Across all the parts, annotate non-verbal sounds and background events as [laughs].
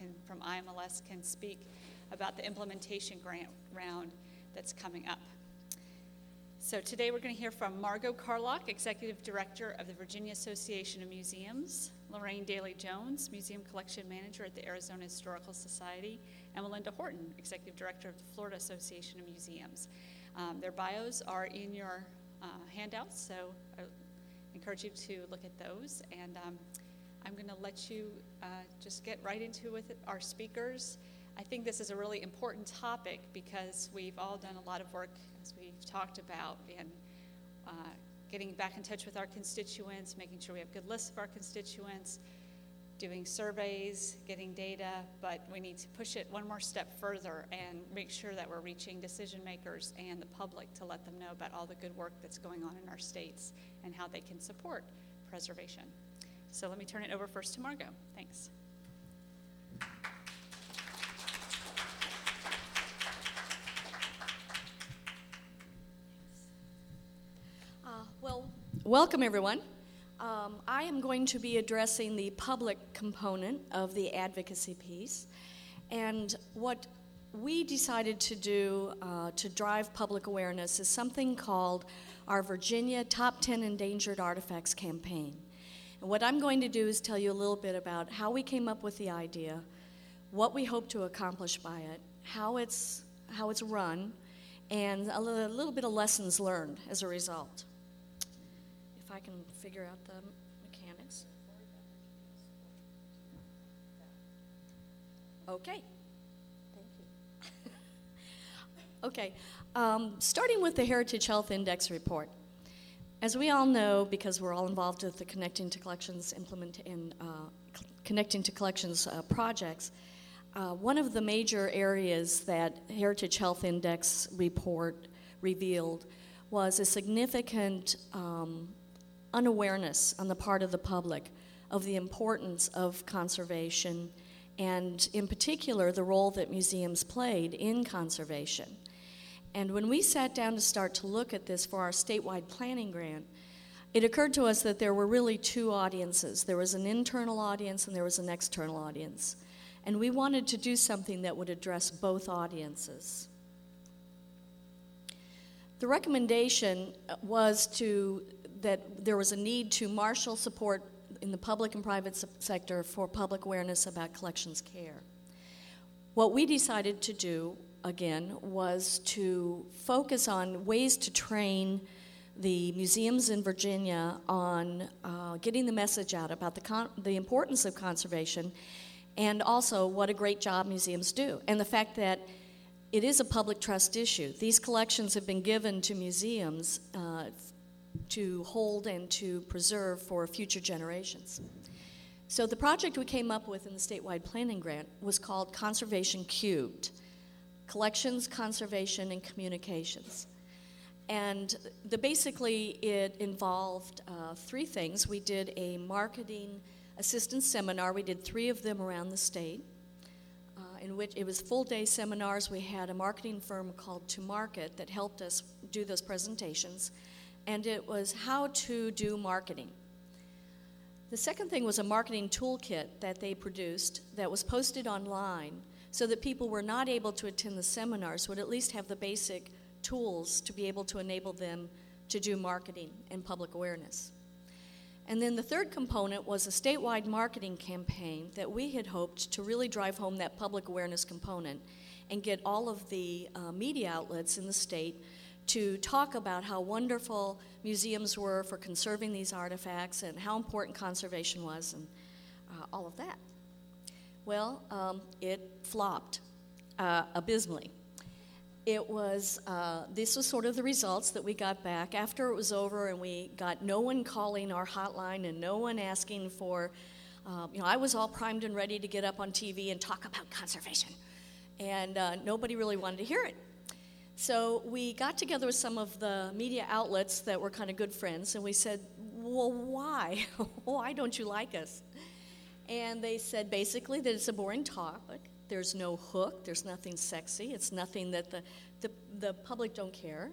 can, from IMLS can speak about the implementation grant round that's coming up. So today we're going to hear from Margot Carlock, Executive Director of the Virginia Association of Museums, Lorraine Daly Jones, Museum Collection Manager at the Arizona Historical Society, and Melinda Horton, Executive Director of the Florida Association of Museums. Um, their bios are in your uh, handouts, so I encourage you to look at those. And um, I'm going to let you uh, just get right into with it, our speakers. I think this is a really important topic because we've all done a lot of work, as we've talked about, in uh, getting back in touch with our constituents, making sure we have good lists of our constituents, doing surveys, getting data, but we need to push it one more step further and make sure that we're reaching decision makers and the public to let them know about all the good work that's going on in our states and how they can support preservation. So let me turn it over first to Margot. Thanks. Uh, well, welcome everyone. Um, I am going to be addressing the public component of the advocacy piece. And what we decided to do uh, to drive public awareness is something called our Virginia Top 10 Endangered Artifacts campaign. And what I'm going to do is tell you a little bit about how we came up with the idea, what we hope to accomplish by it, how it's, how it's run, and a little bit of lessons learned as a result. If I can figure out the mechanics. Okay. Thank you. [laughs] okay. Um, starting with the Heritage Health Index report. As we all know, because we're all involved with the Connecting to Collections implement in uh, Connecting to Collections uh, projects, uh, one of the major areas that Heritage Health Index report revealed was a significant um, unawareness on the part of the public of the importance of conservation and, in particular, the role that museums played in conservation. And when we sat down to start to look at this for our statewide planning grant, it occurred to us that there were really two audiences there was an internal audience and there was an external audience. And we wanted to do something that would address both audiences. The recommendation uh, was to that there was a need to marshal support in the public and private sector for public awareness about collections care. What we decided to do, again, was to focus on ways to train the museums in Virginia on uh, getting the message out about the, con- the importance of conservation and also what a great job museums do, and the fact that it is a public trust issue. These collections have been given to museums uh, to hold and to preserve for future generations. So, the project we came up with in the statewide planning grant was called Conservation Cubed Collections, Conservation, and Communications. And the, basically, it involved uh, three things. We did a marketing assistance seminar, we did three of them around the state. Uh, in which it was full day seminars. We had a marketing firm called To Market that helped us do those presentations and it was how to do marketing. The second thing was a marketing toolkit that they produced that was posted online so that people were not able to attend the seminars would at least have the basic tools to be able to enable them to do marketing and public awareness. And then the third component was a statewide marketing campaign that we had hoped to really drive home that public awareness component and get all of the uh, media outlets in the state to talk about how wonderful museums were for conserving these artifacts and how important conservation was and uh, all of that. Well, um, it flopped uh, abysmally. It was, uh, this was sort of the results that we got back after it was over, and we got no one calling our hotline and no one asking for, uh, you know, I was all primed and ready to get up on TV and talk about conservation. And uh, nobody really wanted to hear it. So we got together with some of the media outlets that were kind of good friends, and we said, Well, why? [laughs] why don't you like us? And they said basically that it's a boring topic. There's no hook, there's nothing sexy, it's nothing that the, the, the public don't care.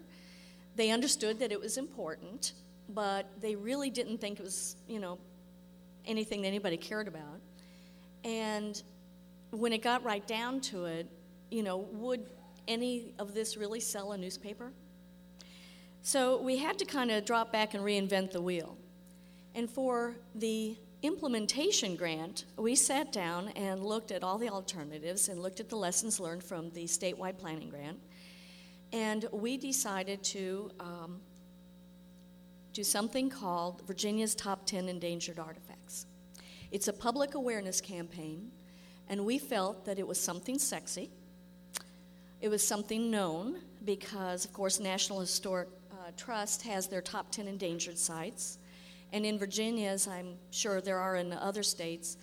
They understood that it was important, but they really didn't think it was, you know, anything that anybody cared about. And when it got right down to it, you know, would any of this really sell a newspaper? So we had to kind of drop back and reinvent the wheel. And for the implementation grant, we sat down and looked at all the alternatives and looked at the lessons learned from the statewide planning grant. And we decided to um, do something called Virginia's Top 10 Endangered Artifacts. It's a public awareness campaign, and we felt that it was something sexy. It was something known because, of course, National Historic uh, Trust has their top 10 endangered sites. And in Virginia, as I'm sure there are in other states,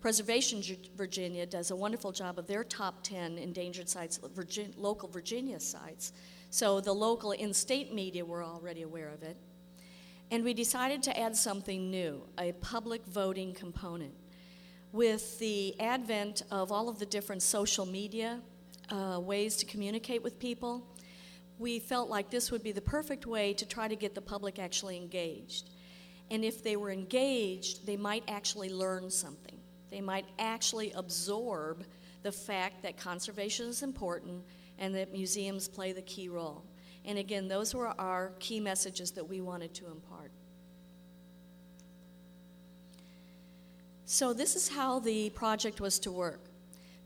Preservation Virginia does a wonderful job of their top 10 endangered sites, Virgin, local Virginia sites. So the local in state media were already aware of it. And we decided to add something new a public voting component. With the advent of all of the different social media uh, ways to communicate with people, we felt like this would be the perfect way to try to get the public actually engaged. And if they were engaged, they might actually learn something. They might actually absorb the fact that conservation is important and that museums play the key role. And again, those were our key messages that we wanted to impart. So, this is how the project was to work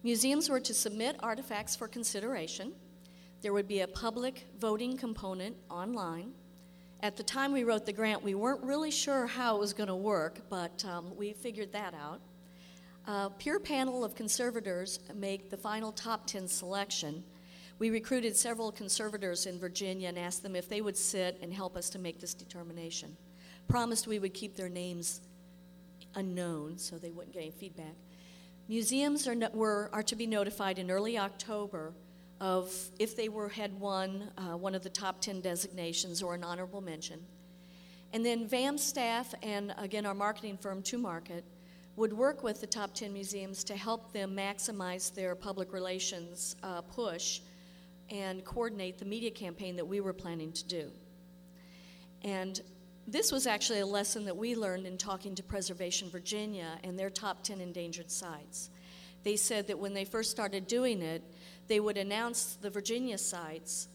museums were to submit artifacts for consideration. There would be a public voting component online. At the time we wrote the grant, we weren't really sure how it was going to work, but um, we figured that out. A pure panel of conservators make the final top 10 selection. We recruited several conservators in Virginia and asked them if they would sit and help us to make this determination. Promised we would keep their names unknown so they wouldn't get any feedback. Museums are, no, were, are to be notified in early October of if they were had won uh, one of the top 10 designations or an honorable mention. And then VAM staff and again our marketing firm to market would work with the top 10 museums to help them maximize their public relations uh, push and coordinate the media campaign that we were planning to do. And this was actually a lesson that we learned in talking to Preservation Virginia and their top 10 endangered sites. They said that when they first started doing it, they would announce the Virginia sites,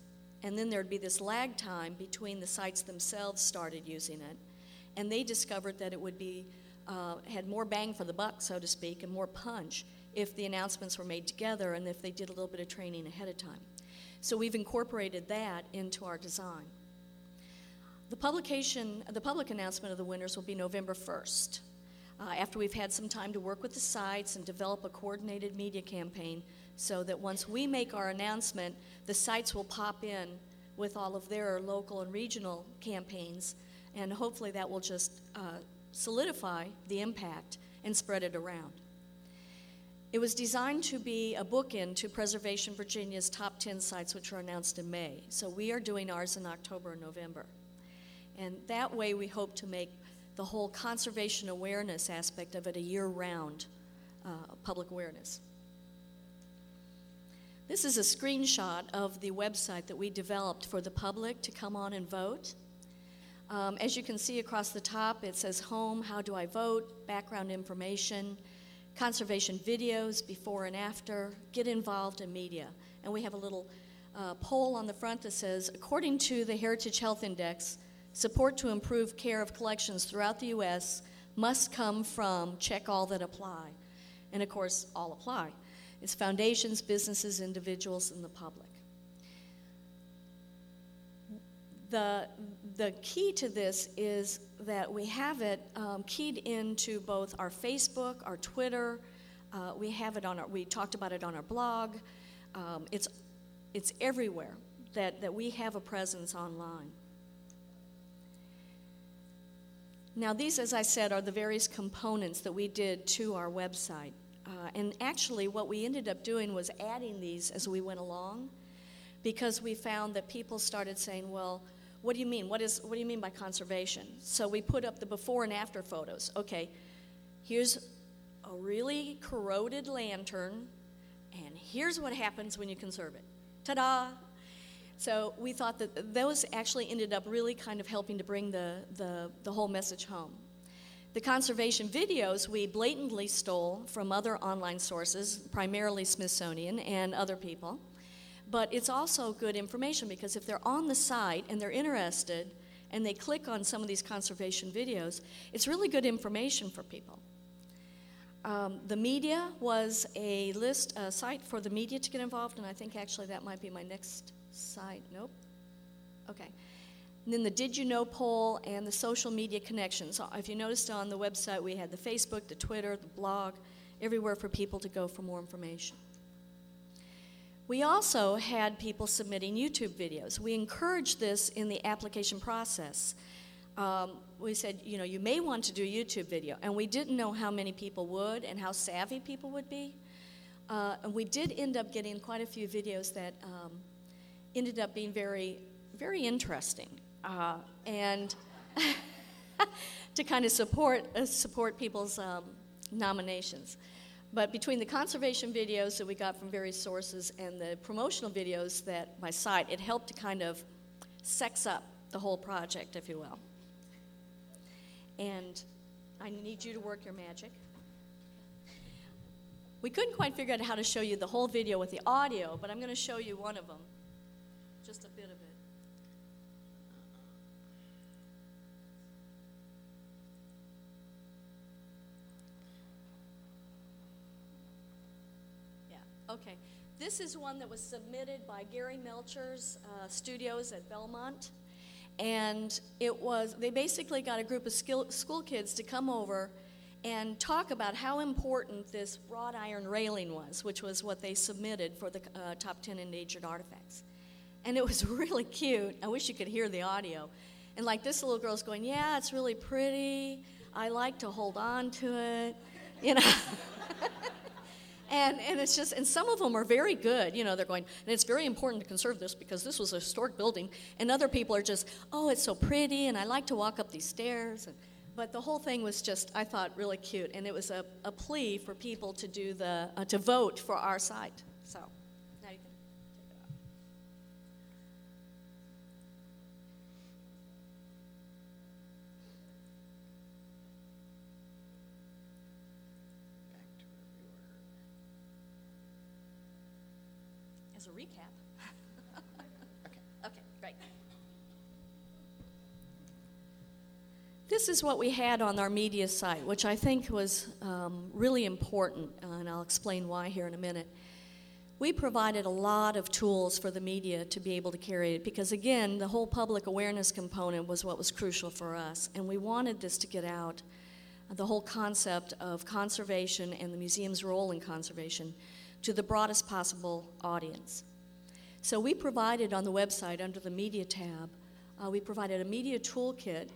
and then there'd be this lag time between the sites themselves started using it. And they discovered that it would be uh, had more bang for the buck, so to speak, and more punch if the announcements were made together and if they did a little bit of training ahead of time. So we've incorporated that into our design. The publication, the public announcement of the winners will be November 1st. Uh, after we've had some time to work with the sites and develop a coordinated media campaign so that once we make our announcement, the sites will pop in with all of their local and regional campaigns, and hopefully that will just uh, solidify the impact and spread it around. It was designed to be a bookend to Preservation Virginia's top 10 sites, which were announced in May. So we are doing ours in October and November. And that way, we hope to make the whole conservation awareness aspect of it a year round uh, public awareness. This is a screenshot of the website that we developed for the public to come on and vote. Um, as you can see across the top, it says home, how do I vote, background information, conservation videos before and after, get involved in media. And we have a little uh, poll on the front that says, according to the Heritage Health Index, support to improve care of collections throughout the U.S. must come from check all that apply. And of course, all apply. It's foundations, businesses, individuals, and the public. The, the key to this is that we have it um, keyed into both our Facebook, our Twitter. Uh, we have it on our, we talked about it on our blog. Um, it's, it's everywhere that, that we have a presence online. Now, these, as I said, are the various components that we did to our website. Uh, and actually, what we ended up doing was adding these as we went along because we found that people started saying, well, what do you mean? What, is, what do you mean by conservation? So we put up the before and after photos. Okay, here's a really corroded lantern, and here's what happens when you conserve it. Ta da! So we thought that those actually ended up really kind of helping to bring the, the, the whole message home. The conservation videos we blatantly stole from other online sources, primarily Smithsonian and other people. But it's also good information because if they're on the site and they're interested and they click on some of these conservation videos, it's really good information for people. Um, the media was a list, a site for the media to get involved, and I think actually that might be my next site. Nope. Okay. And then the Did You Know poll and the social media connections. If you noticed on the website, we had the Facebook, the Twitter, the blog, everywhere for people to go for more information. We also had people submitting YouTube videos. We encouraged this in the application process. Um, we said, you know, you may want to do a YouTube video, and we didn't know how many people would and how savvy people would be. Uh, and we did end up getting quite a few videos that um, ended up being very, very interesting, uh, and [laughs] to kind of support uh, support people's um, nominations. But between the conservation videos that we got from various sources and the promotional videos that my site, it helped to kind of sex up the whole project, if you will. And I need you to work your magic. We couldn't quite figure out how to show you the whole video with the audio, but I'm going to show you one of them, just a bit of it. Okay. This is one that was submitted by Gari Melchers uh, studios at Belmont. And it was, they basically got a group of skill, school kids to come over and talk about how important this wrought iron railing was, which was what they submitted for the uh, top 10 endangered artifacts. And it was [laughs] really cute. I wish you could hear the audio. And like this little girl's going, Yeah, it's really pretty. I like to hold on to it. You know? [laughs] And, and it's just, and some of them are very good. You know, they're going, and it's very important to conserve this because this was a historic building. And other people are just, oh, it's so pretty, and I like to walk up these stairs. And, but the whole thing was just, I thought, really cute. And it was a, a plea for people to do the, uh, to vote for our site. So. as a recap. okay. Okay, great. This is what we had on our media site, which I think was um, really important, uh, and I'll explain why here in a minute. We provided a lot of tools for the media to be able to carry it because, again, the whole public awareness component was what was crucial for us, and we wanted this to get out the whole concept of conservation and the museum's role in conservation to the broadest possible audience. So we provided on the website under the media tab, uh, we provided a media toolkit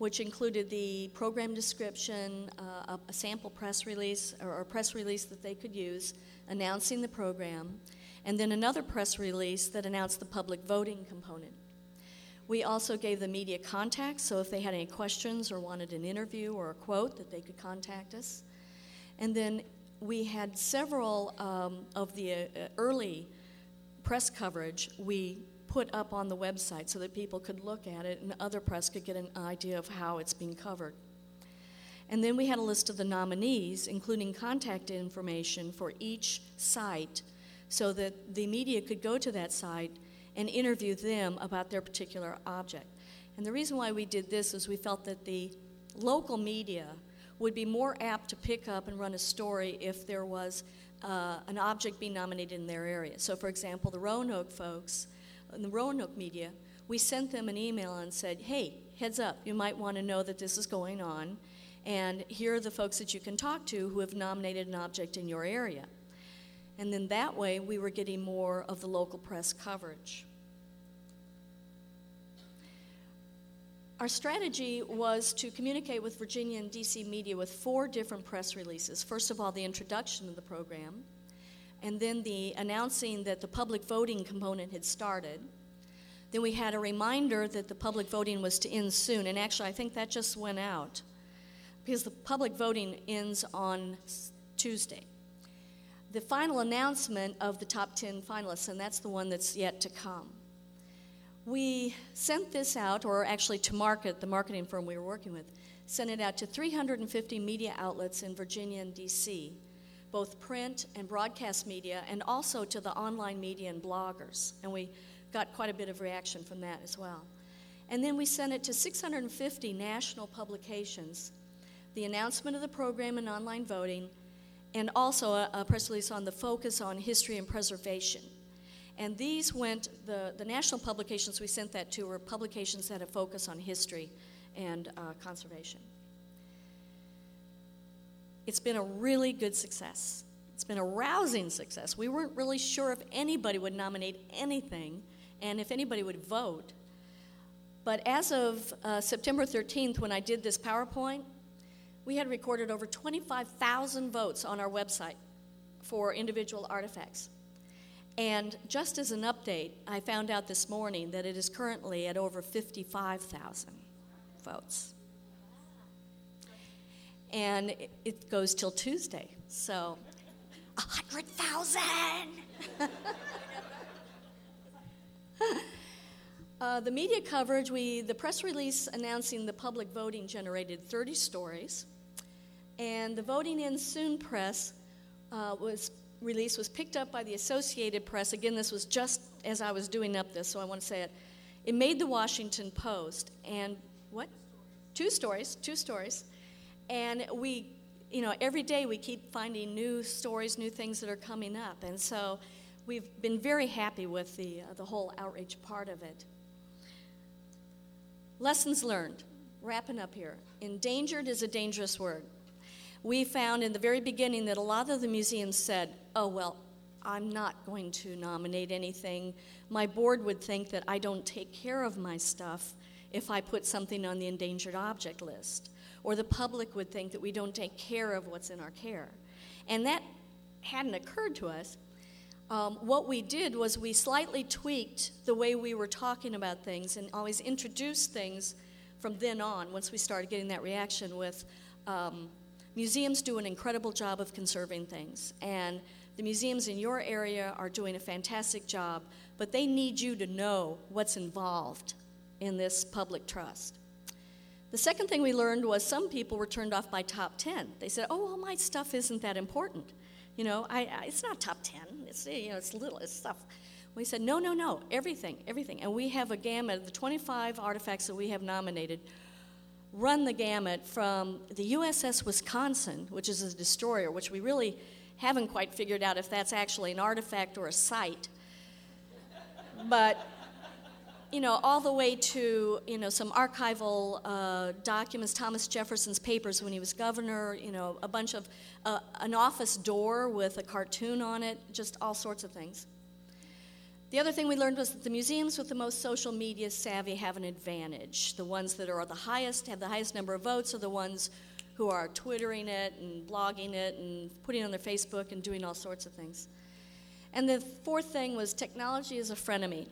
which included the program description, uh, a, a, sample press release or a press release that they could use announcing the program, and then another press release that announced the public voting component. We also gave the media contacts, so if they had any questions or wanted an interview or a quote, that they could contact us. And then we had several um, of the uh, early press coverage we put up on the website so that people could look at it and other press could get an idea of how it's being covered. And then we had a list of the nominees, including contact information for each site, so that the media could go to that site and interview them about their particular object. And the reason why we did this is we felt that the local media would be more apt to pick up and run a story if there was uh, an object being nominated in their area. So, for example, the Roanoke folks, in the Roanoke media, we sent them an email and said, hey, heads up, you might want to know that this is going on, and here are the folks that you can talk to who have nominated an object in your area. And then that way, we were getting more of the local press coverage. Our strategy was to communicate with Virginia and DC media with four different press releases. First of all, the introduction of the program, and then the announcing that the public voting component had started. Then we had a reminder that the public voting was to end soon, and actually, I think that just went out because the public voting ends on Tuesday. The final announcement of the top 10 finalists, and that's the one that's yet to come we sent this out, or actually to market, the marketing firm we were working with, sent it out to 350 media outlets in Virginia and DC, both print and broadcast media, and also to the online media and bloggers. And we got quite a bit of reaction from that as well. And then we sent it to 650 national publications, the announcement of the program and online voting, and also a, a press release on the focus on history and preservation. And these went, the, the national publications we sent that to were publications that had a focus on history and uh, conservation. It's been a really good success. It's been a rousing success. We weren't really sure if anybody would nominate anything and if anybody would vote. But as of uh, September 13th, when I did this PowerPoint, we had recorded over 25,000 votes on our website for individual artifacts. And just as an update, I found out this morning that it is currently at over 55,000 votes. And it, it goes till Tuesday, so 100,000! [laughs] uh, the media coverage, we, the press release announcing the public voting generated 30 stories, and the Voting In Soon press uh, was release was picked up by the Associated Press. Again, this was just as I was doing up this, so I want to say it. It made the Washington Post, and what? Two stories, two stories. And we, you know, every day we keep finding new stories, new things that are coming up. And so we've been very happy with the, uh, the whole outreach part of it. Lessons learned. Wrapping up here. Endangered is a dangerous word we found in the very beginning that a lot of the museums said, oh, well, I'm not going to nominate anything. My board would think that I don't take care of my stuff if I put something on the endangered object list. Or the public would think that we don't take care of what's in our care. And that hadn't occurred to us. Um, what we did was we slightly tweaked the way we were talking about things and always introduced things from then on, once we started getting that reaction with. Um, Museums do an incredible job of conserving things, and the museums in your area are doing a fantastic job, but they need you to know what's involved in this public trust. The second thing we learned was some people were turned off by top 10. They said, oh, well, my stuff isn't that important. You know, I, I, it's not top 10. It's, you know, it's little, it's stuff. We said, no, no, no, everything, everything. And we have a gamut of the 25 artifacts that we have nominated run the gamut from the USS Wisconsin, which is a destroyer, which we really haven't quite figured out if that's actually an artifact or a site. But you know, all the way to you know some archival uh, documents, Thomas Jefferson's papers when he was governor. You know, a bunch of uh, an office door with a cartoon on it, just all sorts of things. The other thing we learned was that the museums with the most social media savvy have an advantage. The ones that are the highest, have the highest number of votes, are the ones who are twittering it and blogging it and putting it on their Facebook and doing all sorts of things. And the fourth thing was technology is a frenemy.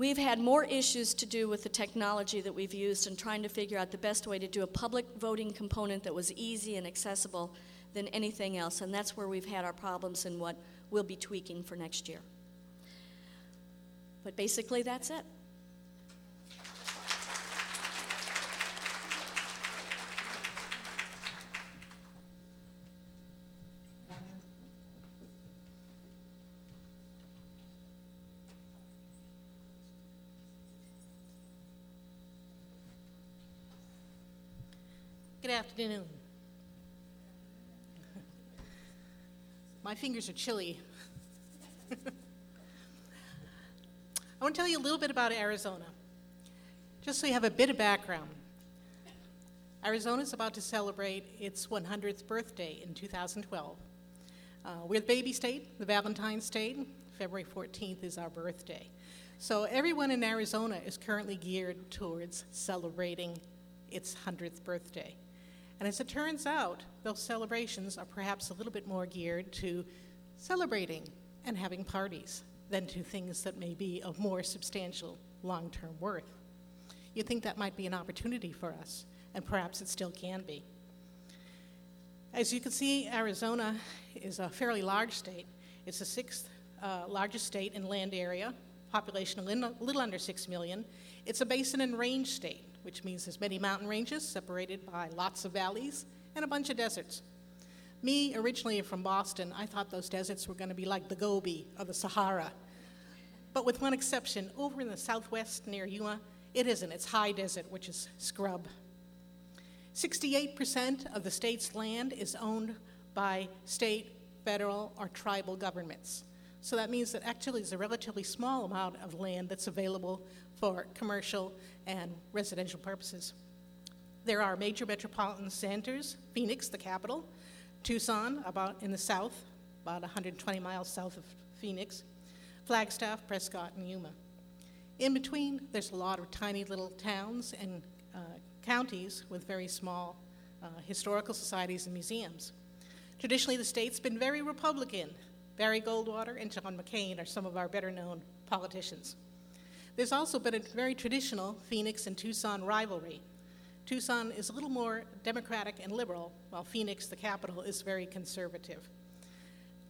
We've had more issues to do with the technology that we've used and trying to figure out the best way to do a public voting component that was easy and accessible than anything else. And that's where we've had our problems and what we'll be tweaking for next year. But basically, that's it. Afternoon. My fingers are chilly. [laughs] I want to tell you a little bit about Arizona, just so you have a bit of background. Arizona is about to celebrate its 100th birthday in 2012. Uh, we're the baby state, the Valentine state. February 14th is our birthday. So everyone in Arizona is currently geared towards celebrating its 100th birthday. And as it turns out, those celebrations are perhaps a little bit more geared to celebrating and having parties than to things that may be of more substantial long term worth. You think that might be an opportunity for us, and perhaps it still can be. As you can see, Arizona is a fairly large state. It's the sixth uh, largest state in land area, population a little under 6 million. It's a basin and range state, which means there's many mountain ranges separated by lots of valleys and a bunch of deserts. Me, originally from Boston, I thought those deserts were going to be like the Gobi or the Sahara. But with one exception, over in the southwest near Yuma, it isn't. It's high desert, which is scrub. 68% of the state's land is owned by state, federal, or tribal governments. So that means that actually there's a relatively small amount of land that's available for commercial and residential purposes. There are major metropolitan centers Phoenix, the capital, Tucson, about in the south, about 120 miles south of Phoenix, Flagstaff, Prescott, and Yuma. In between, there's a lot of tiny little towns and uh, counties with very small uh, historical societies and museums. Traditionally, the state's been very Republican. Barry Goldwater and John McCain are some of our better known politicians. There's also been a very traditional Phoenix and Tucson rivalry. Tucson is a little more democratic and liberal, while Phoenix, the capital, is very conservative.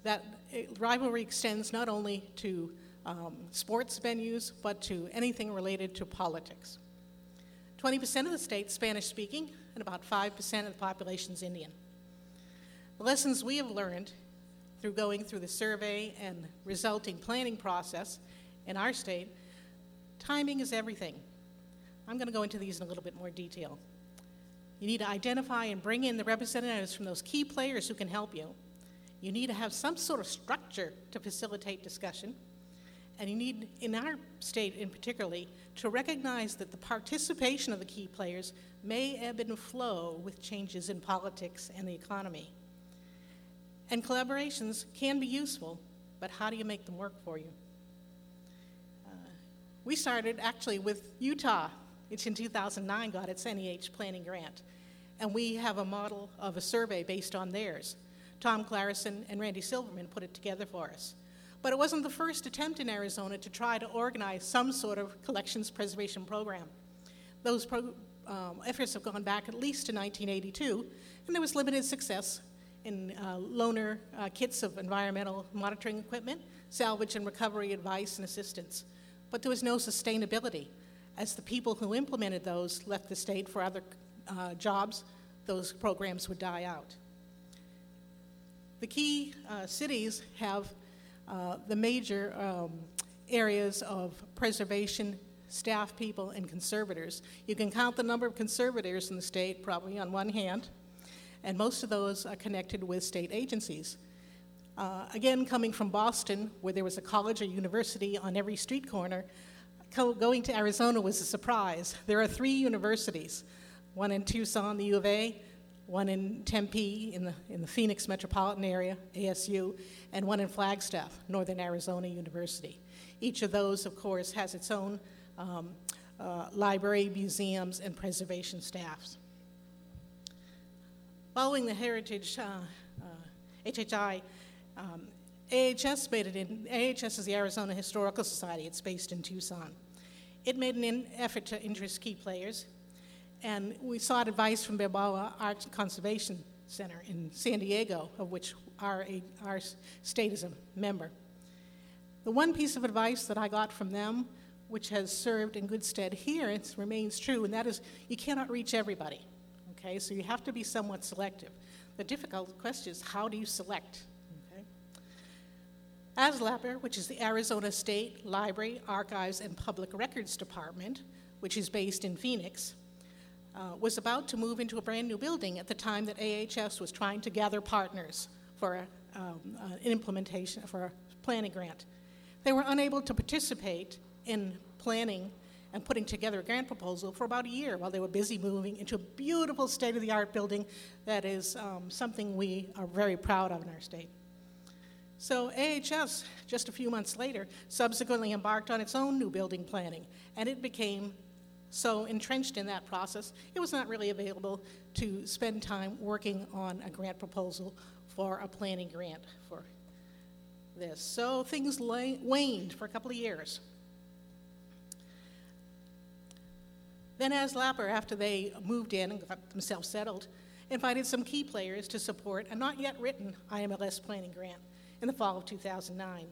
That eh, rivalry extends not only to um, sports venues, but to anything related to politics. 20% of the state's Spanish speaking, and about 5% of the population is Indian. The lessons we have learned through going through the survey and resulting planning process in our state, timing is everything. I'm going to go into these in a little bit more detail. You need to identify and bring in the representatives from those key players who can help you. You need to have some sort of structure to facilitate discussion. And you need, in our state in particularly, to recognize that the participation of the key players may ebb and flow with changes in politics and the economy. And collaborations can be useful, but how do you make them work for you? Uh, we started actually with Utah, which in 2009 got its NEH planning grant. And we have a model of a survey based on theirs. Tom Clareson and Randy Silverman put it together for us. But it wasn't the first attempt in Arizona to try to organize some sort of collections preservation program. Those pro- um, efforts have gone back at least to 1982, and there was limited success in uh, loaner uh, kits of environmental monitoring equipment, salvage and recovery advice and assistance. But there was no sustainability. As the people who implemented those left the state for other uh, jobs, those programs would die out. The key uh, cities have uh, the major um, areas of preservation, staff people, and conservators. You can count the number of conservators in the state probably on one hand, and most of those are connected with state agencies. Uh, again, coming from Boston, where there was a college or university on every street corner, co- going to Arizona was a surprise. There are three universities one in Tucson, the U of A, one in Tempe in the, in the Phoenix metropolitan area, ASU, and one in Flagstaff, Northern Arizona University. Each of those, of course, has its own um, uh, library, museums, and preservation staffs. Following the Heritage uh, uh, HHI, um, AHS made it in, AHS is the Arizona Historical Society. It's based in Tucson. It made an effort to interest key players, and we sought advice from Balboa Arts Conservation Center in San Diego, of which our, our state is a member. The one piece of advice that I got from them, which has served in good stead here, it remains true, and that is you cannot reach everybody. Okay, so you have to be somewhat selective. The difficult question is how do you select? Okay? Which is the Arizona State Library, Archives, and Public Records Department, which is based in Phoenix, uh, was about to move into a brand new building at the time that AHS was trying to gather partners for um, uh, an implementation, for a planning grant. They were unable to participate in planning and putting together a grant proposal for about a year while they were busy moving into a beautiful state of the art building that is um, something we are very proud of in our state. So, AHS, just a few months later, subsequently embarked on its own new building planning, and it became so entrenched in that process, it was not really available to spend time working on a grant proposal for a planning grant for this. So things waned for a couple of years. Then ASLAPR, after they moved in and got themselves settled, invited some key players to support a not yet written IMLS planning grant in the fall of 2009.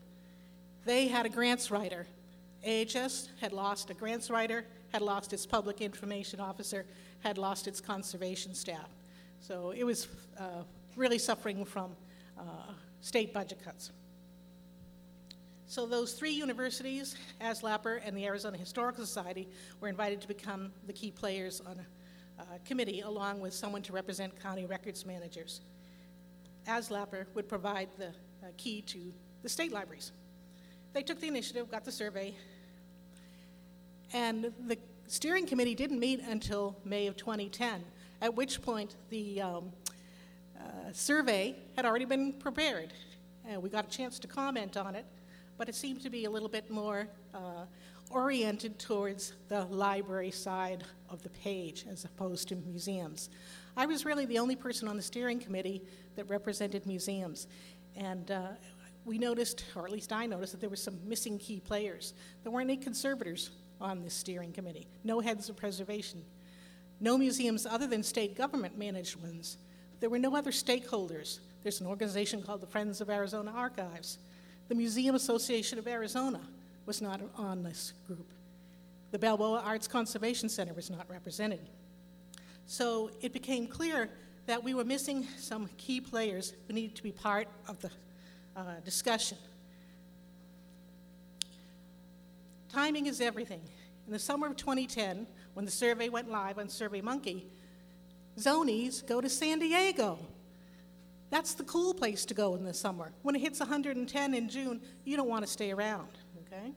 They had a grants writer. AHS had lost a grants writer had lost its public information officer, had lost its conservation staff. So it was uh, really suffering from uh, state budget cuts. So those three universities, ASLAPR and the Arizona Historical Society, were invited to become the key players on a committee, along with someone to represent county records managers. ASLAPR would provide the uh, key to the state libraries. They took the initiative, got the survey, and the steering committee didn't meet until May of 2010, at which point the um, uh, survey had already been prepared. And we got a chance to comment on it, but it seemed to be a little bit more uh, oriented towards the library side of the page as opposed to museums. I was really the only person on the steering committee that represented museums. And uh, we noticed, or at least I noticed, that there were some missing key players. There weren't any conservators on this steering committee, no heads of preservation, no museums other than state government managed ones. There were no other stakeholders. There's an organization called the Friends of Arizona Archives. The Museum Association of Arizona was not on this group. The Balboa Arts Conservation Center was not represented. So it became clear that we were missing some key players who needed to be part of the uh, discussion. Timing is everything. In the summer of 2010, when the survey went live on SurveyMonkey, zonies go to San Diego. That's the cool place to go in the summer. When it hits 110 in June, you don't want to stay around, okay?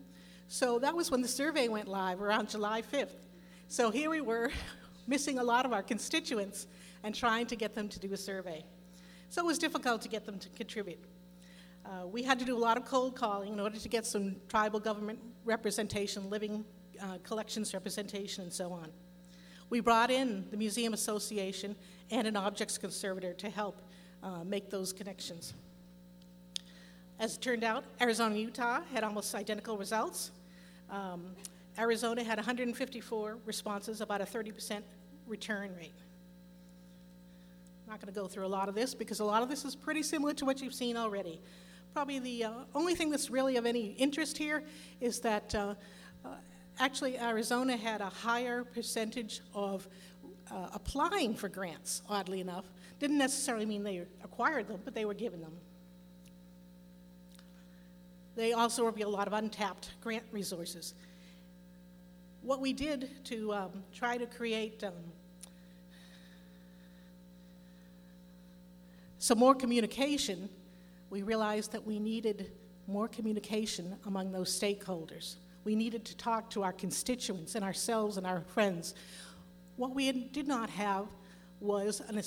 So that was when the survey went live around July 5th. So here we were, [laughs] missing a lot of our constituents and trying to get them to do a survey. So it was difficult to get them to contribute. Uh, we had to do a lot of cold calling in order to get some tribal government representation, living uh, collections representation, and so on. We brought in the Museum Association and an objects conservator to help uh, make those connections. As it turned out, Arizona and Utah had almost identical results. Um, Arizona had 154 responses, about a 30% return rate. I'm not going to go through a lot of this because a lot of this is pretty similar to what you've seen already. Probably the uh, only thing that's really of any interest here is that uh, uh, actually Arizona had a higher percentage of uh, applying for grants, oddly enough. Didn't necessarily mean they acquired them, but they were given them. They also reveal a lot of untapped grant resources. What we did to um, try to create um, some more communication we realized that we needed more communication among those stakeholders. We needed to talk to our constituents and ourselves and our friends. What we did not have was an,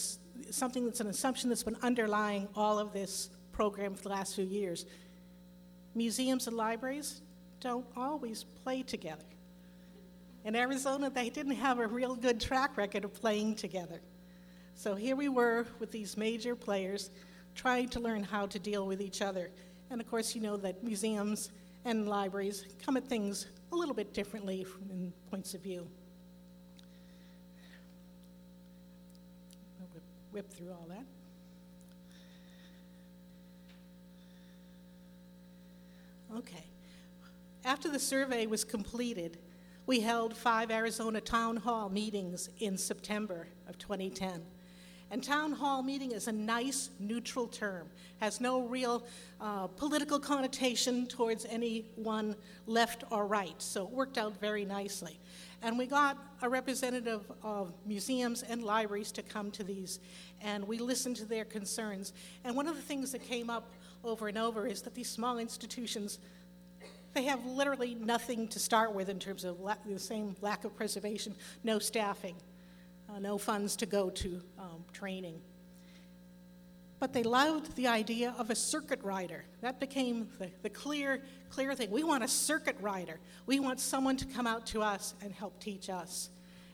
something that's an assumption that's been underlying all of this program for the last few years. Museums and libraries don't always play together. In Arizona, they didn't have a real good track record of playing together. So here we were with these major players trying to learn how to deal with each other. And of course, you know that museums and libraries come at things a little bit differently from points of view. I'll whip, through all that. Okay. After the survey was completed, we held five Arizona town hall meetings in September of 2010. And town hall meeting is a nice, neutral term, has no real uh, political connotation towards any one left or right, so it worked out very nicely. And we got a representative of museums and libraries to come to these, and we listened to their concerns. And one of the things that came up over and over is that these small institutions they have literally nothing to start with in terms of la- the same lack of preservation, no staffing, uh, no funds to go to um, training. But they loved the idea of a circuit rider. That became the, the clear, clear thing. We want a circuit rider. We want someone to come out to us and help teach us.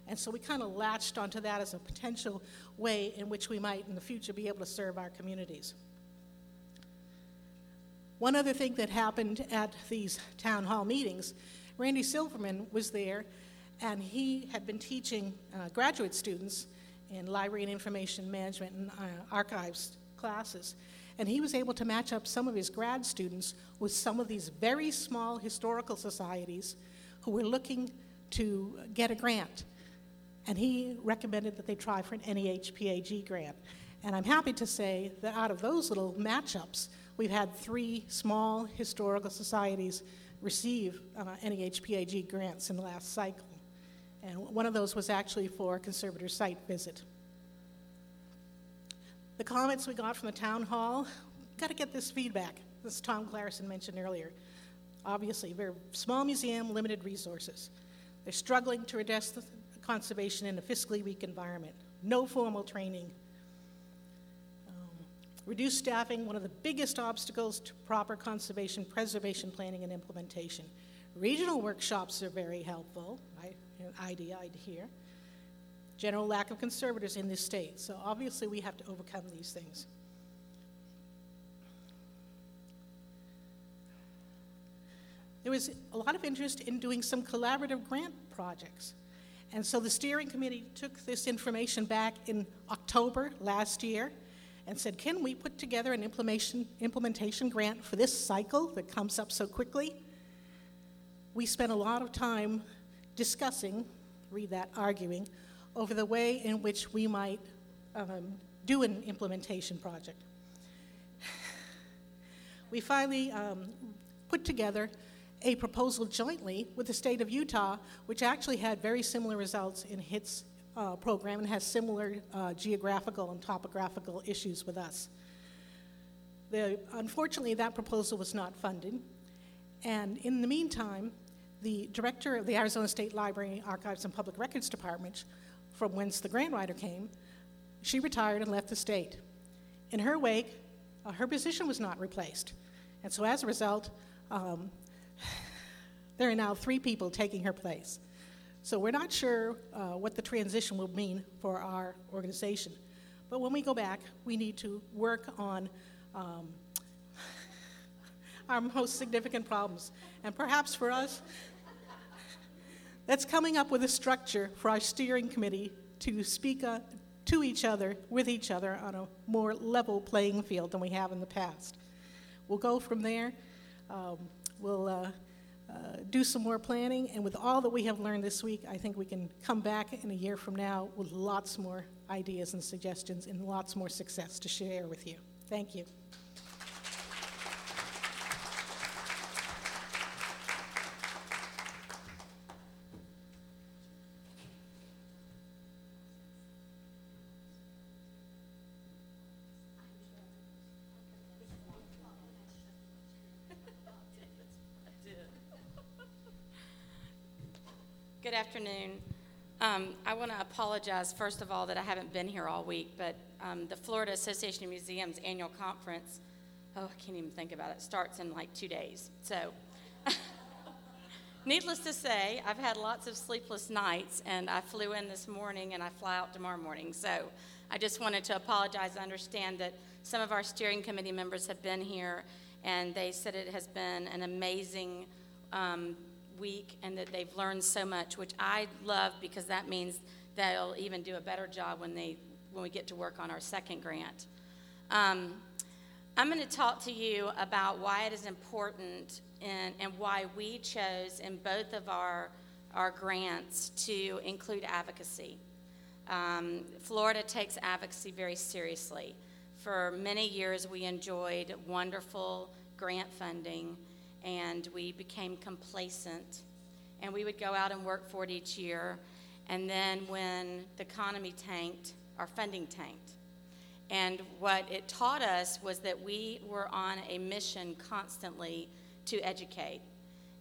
And so we kind of latched onto that as a potential way in which we might in the future be able to serve our communities. One other thing that happened at these town hall meetings, Randy Silverman was there and he had been teaching uh, graduate students in library and information management and uh, archives classes. And he was able to match up some of his grad students with some of these very small historical societies who were looking to get a grant. And he recommended that they try for an NEHPAG grant. And I'm happy to say that out of those little matchups, we've had three small historical societies receive uh, NEHPAG grants in the last cycle. And one of those was actually for a conservator site visit. The comments we got from the town hall, got to get this feedback, as Tom Clareson mentioned earlier. Obviously, we're a small museum, limited resources. They're struggling to address the conservation in a fiscally weak environment. No formal training. Um, reduced staffing, one of the biggest obstacles to proper conservation, preservation planning, and implementation. Regional workshops are very helpful, right? Idea I'd hear. General lack of conservatives in this state. So obviously, we have to overcome these things. There was a lot of interest in doing some collaborative grant projects. And so the steering committee took this information back in October last year and said, can we put together an implementation, implementation grant for this cycle that comes up so quickly? We spent a lot of time discussing, read that, arguing, over the way in which we might um, do an implementation project. [sighs] We finally um, put together a proposal jointly with the state of Utah, which actually had very similar results in HIT's uh, program and has similar uh, geographical and topographical issues with us. The, unfortunately, that proposal was not funded, and in the meantime, the director of the Arizona State Library, Archives, and Public Records Department, from whence the grant writer came, she retired and left the state. In her wake, uh, her position was not replaced, and so as a result, um, [sighs] there are now three people taking her place. So we're not sure uh, what the transition will mean for our organization. But when we go back, we need to work on um, [sighs] our most significant problems. And perhaps for us, that's coming up with a structure for our steering committee to speak uh, to each other, with each other, on a more level playing field than we have in the past. We'll go from there. Um, we'll uh, uh, do some more planning, and with all that we have learned this week, I think we can come back in a year from now with lots more ideas and suggestions and lots more success to share with you. Thank you. Good afternoon. Um, I want to apologize, first of all, that I haven't been here all week, but um, the Florida Association of Museums annual conference, oh, I can't even think about it, starts in like two days. So, [laughs] needless to say, I've had lots of sleepless nights, and I flew in this morning and I fly out tomorrow morning. So, I just wanted to apologize. I understand that some of our steering committee members have been here, and they said it has been an amazing um, week and that they've learned so much, which I love because that means they'll even do a better job when they when we get to work on our second grant. Um, I'm going to talk to you about why it is important and, and why we chose in both of our our grants to include advocacy. Um, Florida takes advocacy very seriously. For many years, we enjoyed wonderful grant funding and we became complacent. And we would go out and work for it each year. And then when the economy tanked, our funding tanked. And what it taught us was that we were on a mission constantly to educate.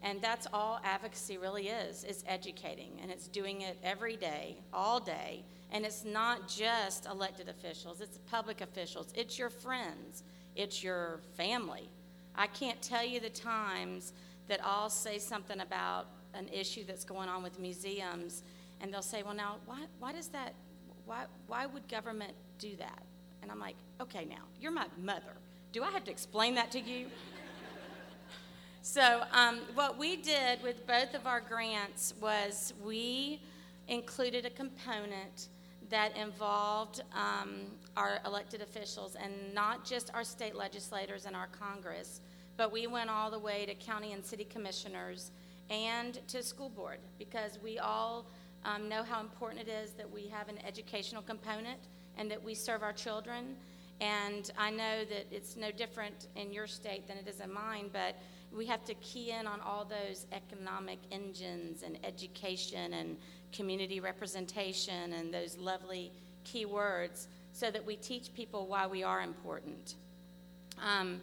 And that's all advocacy really is, is educating. And it's doing it every day, all day. And it's not just elected officials, it's public officials, it's your friends, it's your family. I can't tell you the times that I'll say something about an issue that's going on with museums, and they'll say, Well, now, why, why does that, why, why would government do that? And I'm like, Okay, now, you're my mother. Do I have to explain that to you? [laughs] so, um, what we did with both of our grants was we included a component that involved um, our elected officials and not just our state legislators and our Congress, but we went all the way to county and city commissioners and to school board because we all um, know how important it is that we have an educational component and that we serve our children. And I know that it's no different in your state than it is in mine, but we have to key in on all those economic engines and education and community representation and those lovely key words so that we teach people why we are important. Um,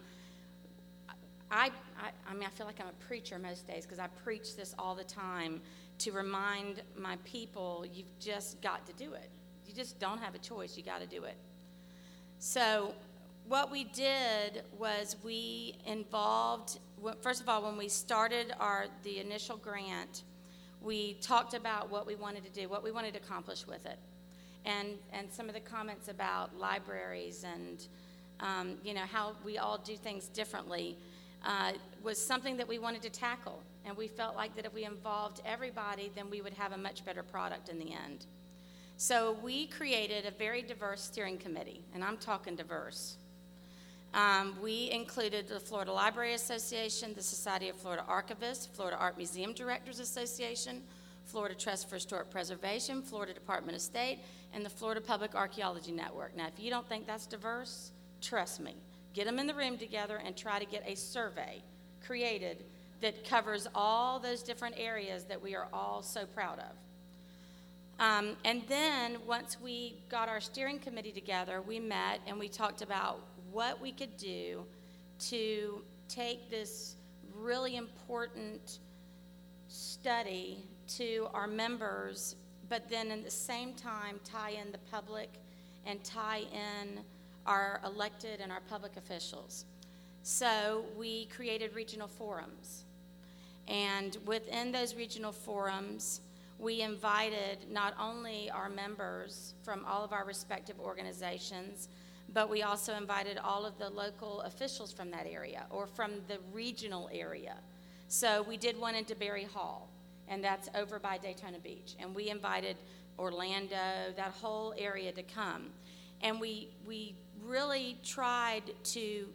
I, I, I mean, I feel like I'm a preacher most days because I preach this all the time to remind my people you've just got to do it. You just don't have a choice, you got to do it. So, what we did was we involved, first of all, when we started our, the initial grant, we talked about what we wanted to do, what we wanted to accomplish with it. And, and some of the comments about libraries and um, you know how we all do things differently uh, was something that we wanted to tackle. And we felt like that if we involved everybody, then we would have a much better product in the end. So we created a very diverse steering committee, and I'm talking diverse. Um, we included the Florida Library Association, the Society of Florida Archivists, Florida Art Museum Directors Association, Florida Trust for Historic Preservation, Florida Department of State, and the Florida Public Archaeology Network. Now, if you don't think that's diverse, trust me. Get them in the room together and try to get a survey created that covers all those different areas that we are all so proud of. Um, and then once we got our steering committee together, we met and we talked about what we could do to take this really important study to our members, but then at the same time tie in the public and tie in our elected and our public officials. So we created regional forums. And within those regional forums, we invited not only our members from all of our respective organizations, but we also invited all of the local officials from that area or from the regional area. So we did one in DeBary Hall, and that's over by Daytona Beach. And we invited Orlando, that whole area to come. And we, we really tried to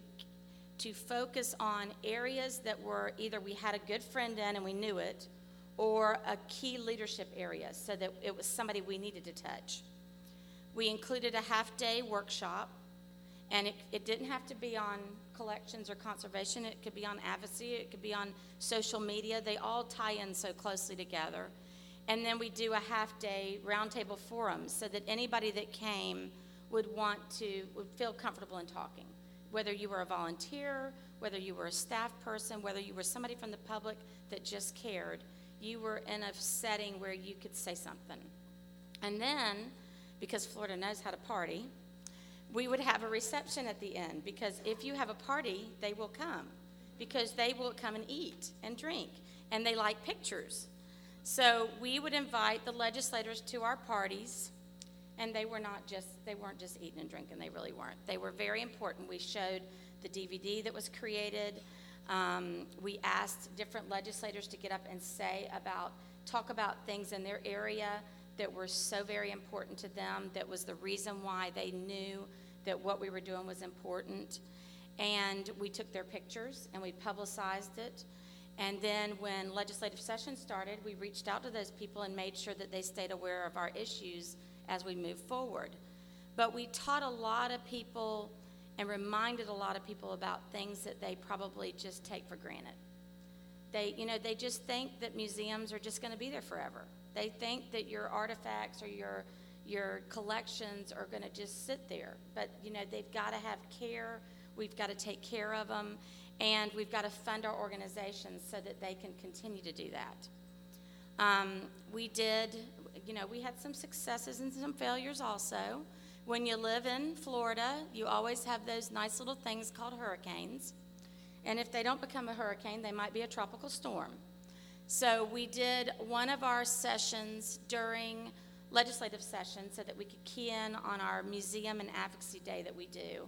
to focus on areas that were either we had a good friend in and we knew it, or a key leadership area so that it was somebody we needed to touch. We included a half day workshop, and it, it didn't have to be on collections or conservation, it could be on advocacy, it could be on social media. They all tie in so closely together. And then we do a half day roundtable forum so that anybody that came would want to, would feel comfortable in talking. Whether you were a volunteer, whether you were a staff person, whether you were somebody from the public that just cared, you were in a setting where you could say something. And then, because Florida knows how to party, we would have a reception at the end because if you have a party, they will come because they will come and eat and drink and they like pictures. So we would invite the legislators to our parties and they were not just they weren't just eating and drinking they really weren't. They were very important. We showed the dvd that was created. Um, we asked different legislators to get up and say about talk about things in their area that were so very important to them that was the reason why they knew that what we were doing was important. And we took their pictures and we publicized it. And then when legislative session started we reached out to those people and made sure that they stayed aware of our issues as we move forward. But we taught a lot of people and reminded a lot of people about things that they probably just take for granted. They, you know, they just think that museums are just going to be there forever. They think that your artifacts or your your collections are going to just sit there. But you know, they've got to have care. We've got to take care of them, and we've got to fund our organizations so that they can continue to do that. Um, we did you know, we had some successes and some failures also. When you live in Florida, you always have those nice little things called hurricanes. And if they don't become a hurricane, they might be a tropical storm. So we did one of our sessions during legislative session so that we could key in on our museum and advocacy day that we do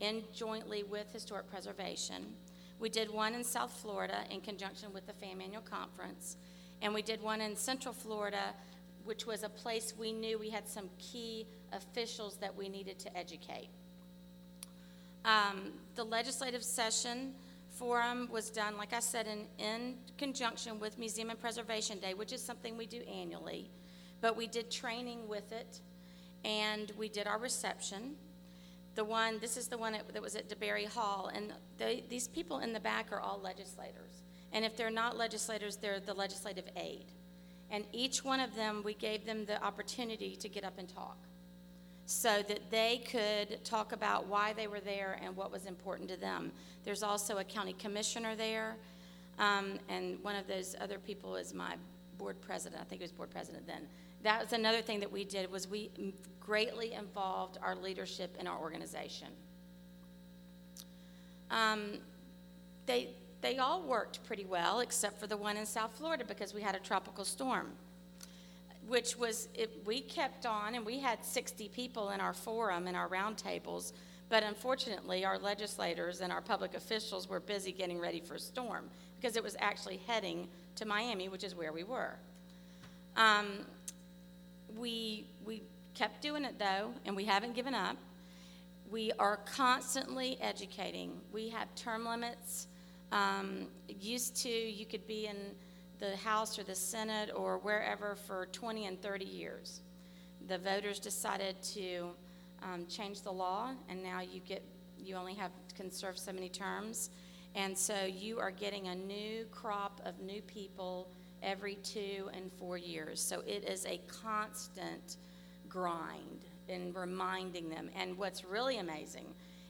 in jointly with historic preservation. We did one in South Florida in conjunction with the FAM annual conference, and we did one in Central Florida which was a place we knew we had some key officials that we needed to educate. Um, the legislative session forum was done, like I said, in, in conjunction with Museum and Preservation Day, which is something we do annually. But we did training with it, and we did our reception. The one, this is the one that was at DeBary Hall, and they, these people in the back are all legislators. And if they're not legislators, they're the legislative aid. And each one of them, we gave them the opportunity to get up and talk so that they could talk about why they were there and what was important to them. There's also a county commissioner there, um, and one of those other people is my board president. I think he was board president then. That was another thing that we did was we greatly involved our leadership in our organization. Um, they they all worked pretty well except for the one in South Florida because we had a tropical storm which was, it, we kept on, and we had 60 people in our forum and our roundtables, but unfortunately, our legislators and our public officials were busy getting ready for a storm because it was actually heading to Miami, which is where we were. Um, we, we kept doing it though, and we haven't given up. We are constantly educating. We have term limits. Um, used to, you could be in the House or the Senate or wherever for 20 and 30 years. The voters decided to um, change the law, and now you get you only have can serve so many terms, and so you are getting a new crop of new people every two and four years. So it is a constant grind in reminding them. And what's really amazing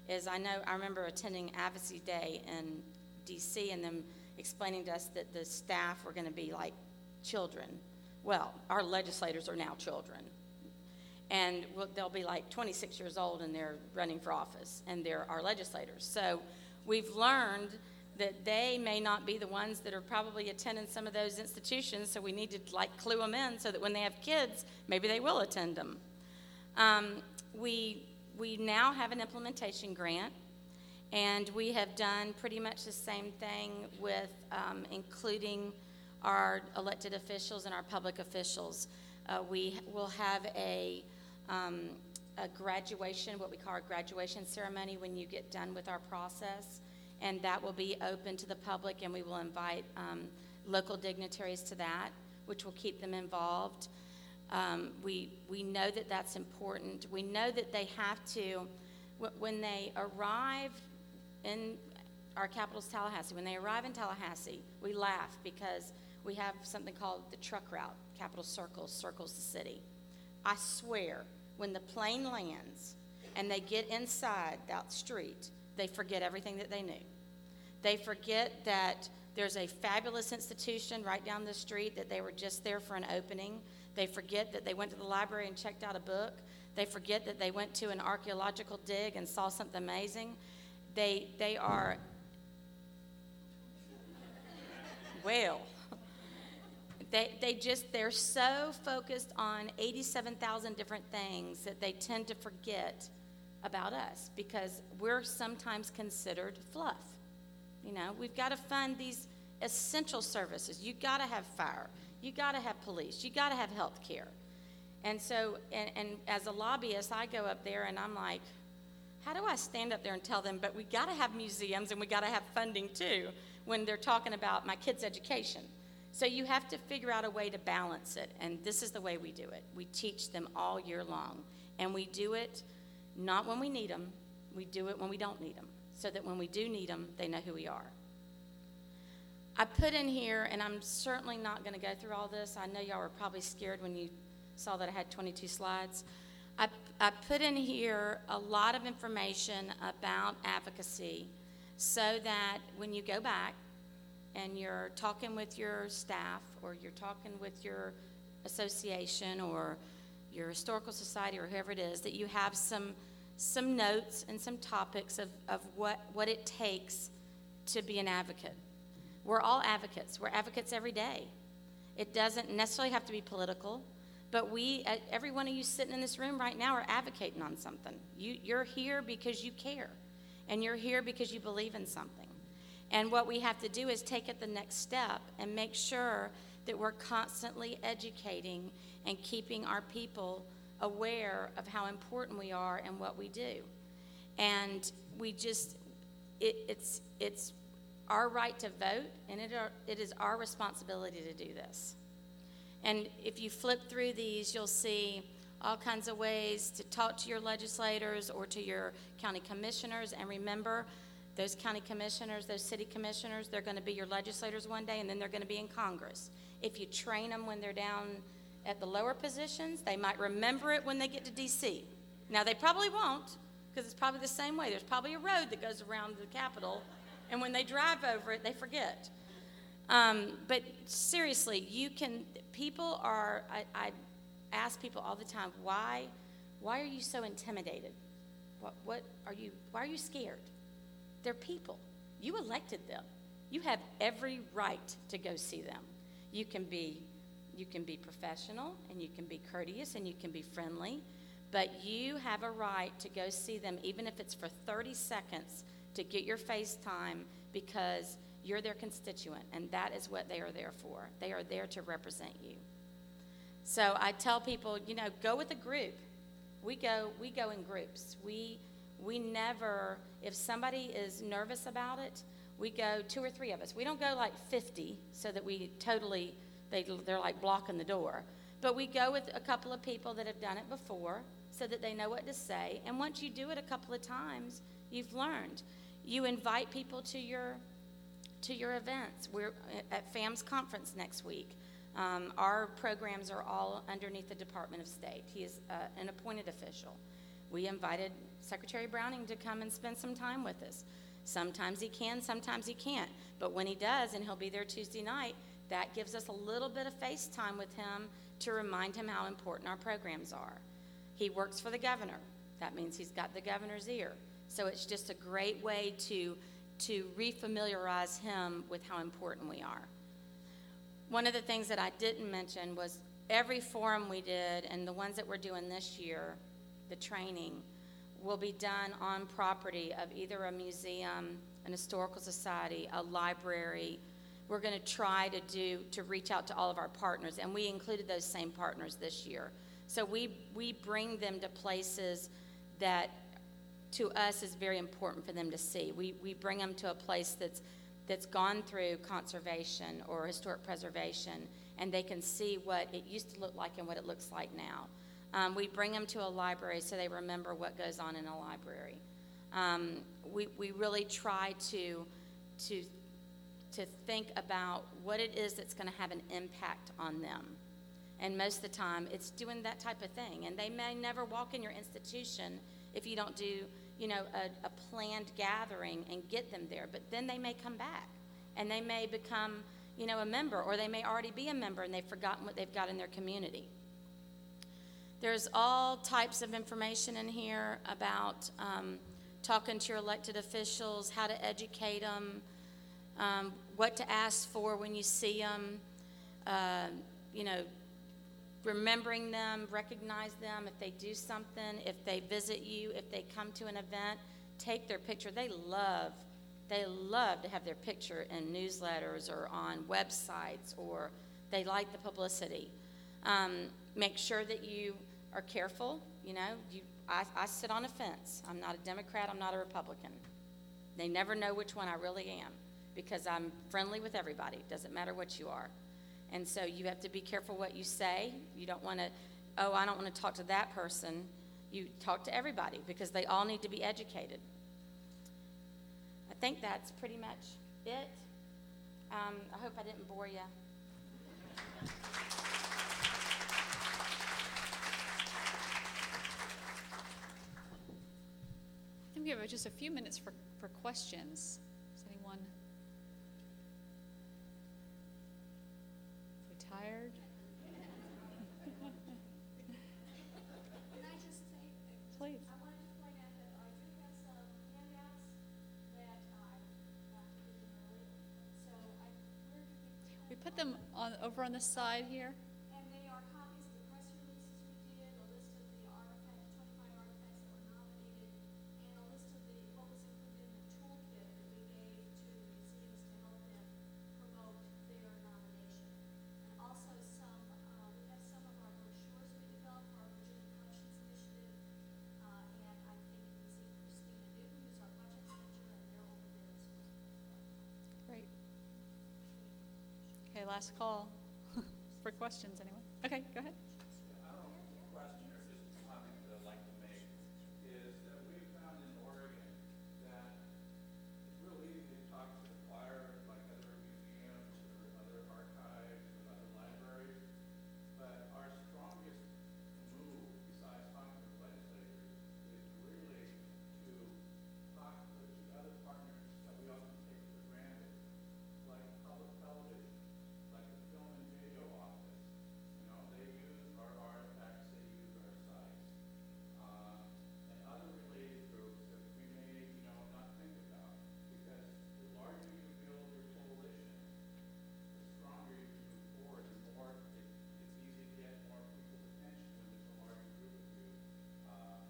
is I know I remember attending Advocacy Day in D.C. and them explaining to us that the staff were going to be like children. Well, our legislators are now children. And they'll be like 26 years old and they're running for office, and they're our legislators. So we've learned that they may not be the ones that are probably attending some of those institutions, so we need to like clue them in so that when they have kids, maybe they will attend them. Um, we, we now have an implementation grant, and we have done pretty much the same thing with um, including our elected officials and our public officials. Uh, we will have a, um, a graduation, what we call a graduation ceremony, when you get done with our process, and that will be open to the public, and we will invite um, local dignitaries to that, which will keep them involved. Um, we, we know that that's important. We know that they have to, wh- when they arrive in our capital's Tallahassee, when they arrive in Tallahassee, we laugh because we have something called the truck route. Capital circles, circles the city. I swear, when the plane lands and they get inside that street, they forget everything that they knew. They forget that there's a fabulous institution right down the street that they were just there for an opening. They forget that they went to the library and checked out a book. They forget that they went to an archaeological dig and saw something amazing. They, they are, well, they, they just, they're so focused on 87,000 different things that they tend to forget about us because we're sometimes considered fluff. You know, we've got to fund these essential services. You've got to have fire. You've got to have police. You've got to have health care. And so, and, and as a lobbyist, I go up there and I'm like, how do I stand up there and tell them, but we got to have museums and we got to have funding too when they're talking about my kids' education? So you have to figure out a way to balance it, and this is the way we do it. We teach them all year long, and we do it not when we need them, we do it when we don't need them, so that when we do need them, they know who we are. I put in here, and I'm certainly not going to go through all this. I know y'all were probably scared when you saw that I had 22 slides. I, I put in here a lot of information about advocacy so that when you go back and you're talking with your staff or you're talking with your association or your historical society or whoever it is, that you have some, some notes and some topics of, of what, what it takes to be an advocate. We're all advocates. We're advocates every day. It doesn't necessarily have to be political, but we, every one of you sitting in this room right now, are advocating on something. You, you're here because you care, and you're here because you believe in something. And what we have to do is take it the next step and make sure that we're constantly educating and keeping our people aware of how important we are and what we do. And we just, it, it's, it's our right to vote, and it, are, it is our responsibility to do this. And if you flip through these, you'll see all kinds of ways to talk to your legislators or to your county commissioners. And remember, those county commissioners, those city commissioners, they're going to be your legislators one day, and then they're going to be in Congress. If you train them when they're down at the lower positions, they might remember it when they get to D.C. Now, they probably won't, because it's probably the same way. There's probably a road that goes around the Capitol, and when they drive over it, they forget. Um, but seriously, you can, people are, I, I ask people all the time, why, why are you so intimidated? What, what are you, why are you scared? They're people. You elected them. You have every right to go see them. You can be, you can be professional and you can be courteous and you can be friendly, but you have a right to go see them, even if it's for 30 seconds, to get your FaceTime because you're their constituent, and that is what they are there for. They are there to represent you. So I tell people, you know, go with a group. We go, we go in groups. We, we never, if somebody is nervous about it, we go two or three of us. We don't go like 50 so that we totally, they, they're like blocking the door. But we go with a couple of people that have done it before so that they know what to say. And once you do it a couple of times, you've learned. You invite people to your to your events. We're at FAM's conference next week. Um, our programs are all underneath the Department of State. He is uh, an appointed official. We invited Secretary Browning to come and spend some time with us. Sometimes he can, sometimes he can't. But when he does, and he'll be there Tuesday night, that gives us a little bit of face time with him to remind him how important our programs are. He works for the governor. That means he's got the governor's ear. So it's just a great way to to refamiliarize him with how important we are. One of the things that I didn't mention was every forum we did and the ones that we're doing this year, the training, will be done on property of either a museum, an historical society, a library. We're going to try to do to reach out to all of our partners, and we included those same partners this year. So we we bring them to places that to us is very important for them to see. We, we bring them to a place that's, that's gone through conservation or historic preservation, and they can see what it used to look like and what it looks like now. Um, we bring them to a library so they remember what goes on in a library. Um, we, we really try to, to, to think about what it is that's going to have an impact on them. And most of the time, it's doing that type of thing. And they may never walk in your institution if you don't do, you know, a, a planned gathering and get them there. But then they may come back and they may become, you know, a member or they may already be a member and they've forgotten what they've got in their community. There's all types of information in here about um, talking to your elected officials, how to educate them, um, what to ask for when you see them, uh, you know, remembering them, recognize them if they do something, if they visit you, if they come to an event, take their picture. They love, they love to have their picture in newsletters or on websites, or they like the publicity. Um, make sure that you are careful. You know, you, I, I sit on a fence. I'm not a Democrat. I'm not a Republican. They never know which one I really am because I'm friendly with everybody. Doesn't matter what you are. And so you have to be careful what you say. You don't want to, oh, I don't want to talk to that person. You talk to everybody because they all need to be educated. I think that's pretty much it. Um, I hope I didn't bore you. I think we have just a few minutes for, for questions. Over on the side here. Last call [laughs] for questions, anyone? Okay, go ahead. question or just a comment that I'd like to make is that we've found in Oregon that it's real easy to talk to the choir like other museums or other archives or other libraries, but our strongest move besides talking to legislators is really to talk to the other partners that we often take for granted, like public television, like the film and video office. You know, they use our artifacts, they use our sites. Uh, and other related groups that we may, you know, not think about. Because the larger you build your coalition, the stronger you can move forward, and more, it, it's easy to get more people's attention when there's a larger group of you, uh,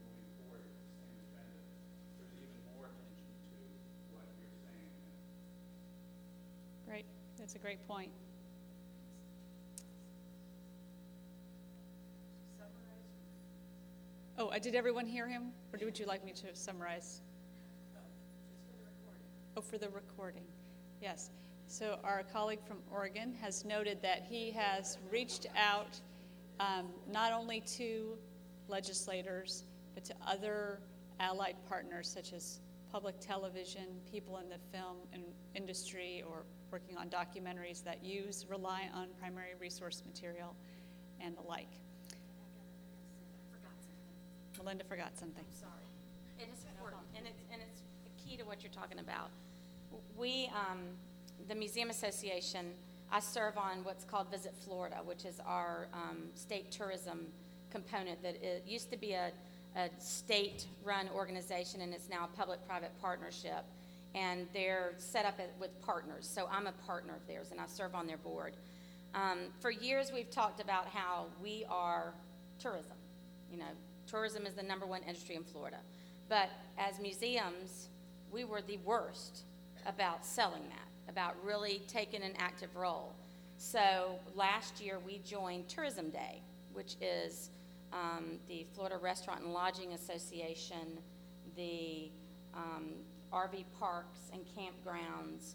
moving forward with the same agenda. There's even more attention to what you're saying than Great, that's a great point. Oh, uh, did everyone hear him, or would you like me to summarize? Oh, for the recording, yes. So our colleague from Oregon has noted that he has reached out um, not only to legislators, but to other allied partners such as public television, people in the film industry, or working on documentaries that use, rely on primary resource material, and the like. Melinda forgot something. Sorry. It is important, and it's, and it's key to what you're talking about. We, um, the Museum Association, I serve on what's called Visit Florida, which is our, um, state tourism component that it used to be a, a state-run organization, and it's now a public-private partnership. And they're set up with partners, so I'm a partner of theirs, and I serve on their board. Um, for years, we've talked about how we are tourism. You know, tourism is the number one industry in Florida. But as museums, we were the worst about selling that, about really taking an active role. So last year, we joined Tourism Day, which is um, the Florida Restaurant and Lodging Association, the um, RV parks and campgrounds,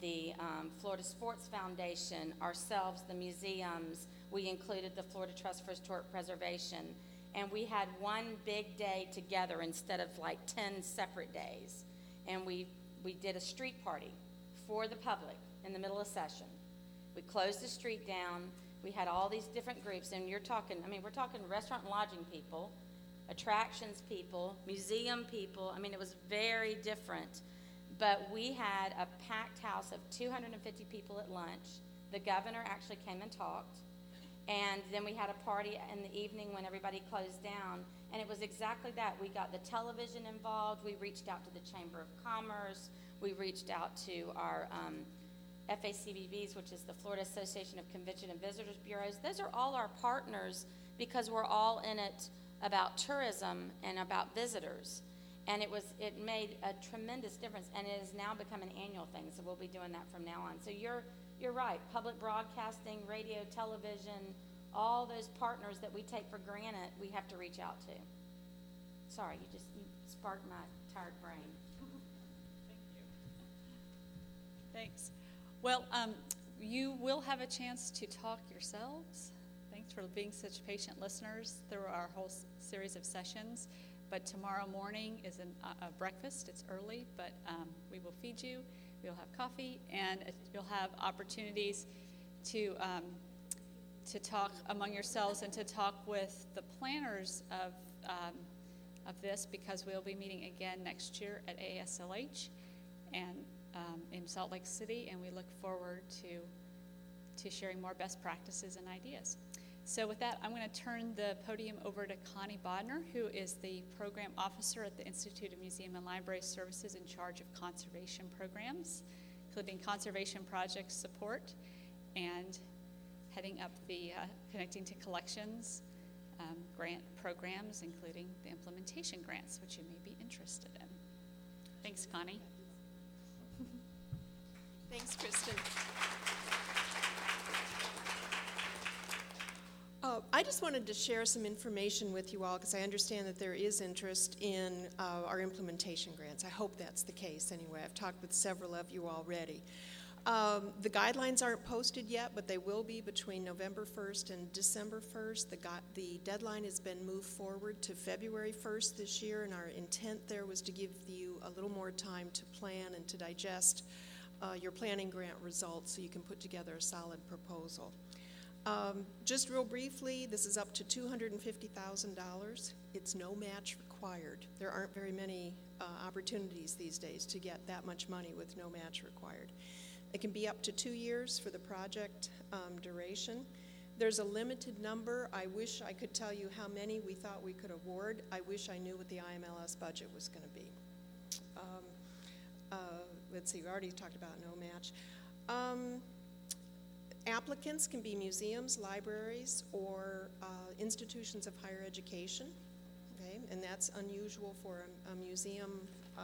the um, Florida Sports Foundation, ourselves, the museums. We included the Florida Trust for Historic Preservation. And we had one big day together instead of like 10 separate days. And we, we did a street party for the public in the middle of session. We closed the street down. We had all these different groups, and you're talking, I mean, we're talking restaurant and lodging people, attractions people, museum people. I mean, it was very different. But we had a packed house of 250 people at lunch. The governor actually came and talked. And then we had a party in the evening when everybody closed down. And it was exactly that. We got the television involved. We reached out to the Chamber of Commerce. We reached out to our um, FACVBs, which is the Florida Association of Convention and Visitors Bureaus. Those are all our partners because we're all in it about tourism and about visitors. And it was it made a tremendous difference, and it has now become an annual thing. So we'll be doing that from now on. So you're you're right. Public broadcasting, radio, television, all those partners that we take for granted, we have to reach out to. Sorry, you just you sparked my tired brain. Thank you. Thanks. Well, um, you will have a chance to talk yourselves. For being such patient listeners through our whole s- series of sessions. But tomorrow morning is an, a, a breakfast. It's early, but um, we will feed you. We'll have coffee, and uh, you'll have opportunities to um, to talk among yourselves and to talk with the planners of um, of this because we'll be meeting again next year at AASLH and um, in Salt Lake City, and we look forward to to sharing more best practices and ideas. So, with that, I'm going to turn the podium over to Connie Bodner, who is the program officer at the Institute of Museum and Library Services in charge of conservation programs, including conservation project support and heading up the uh, Connecting to Collections um, grant programs, including the implementation grants, which you may be interested in. Thanks, Connie. Thanks, Kristen. Uh, I just wanted to share some information with you all because I understand that there is interest in uh, our implementation grants. I hope that's the case anyway. I've talked with several of you already. Um, The guidelines aren't posted yet, but they will be between November 1st and December 1st. The gu- The deadline has been moved forward to February 1st this year, and our intent there was to give you a little more time to plan and to digest uh, your planning grant results so you can put together a solid proposal. Um, Just real briefly, this is up to $250,000. It's no match required. There aren't very many uh, opportunities these days to get that much money with no match required. It can be up to two years for the project um, duration. There's a limited number. I wish I could tell you how many we thought we could award. I wish I knew what the IMLS budget was going to be. Um, uh, Let's see, we already talked about no match. Applicants can be museums, libraries, or uh, institutions of higher education, okay? And that's unusual for a- a museum, uh,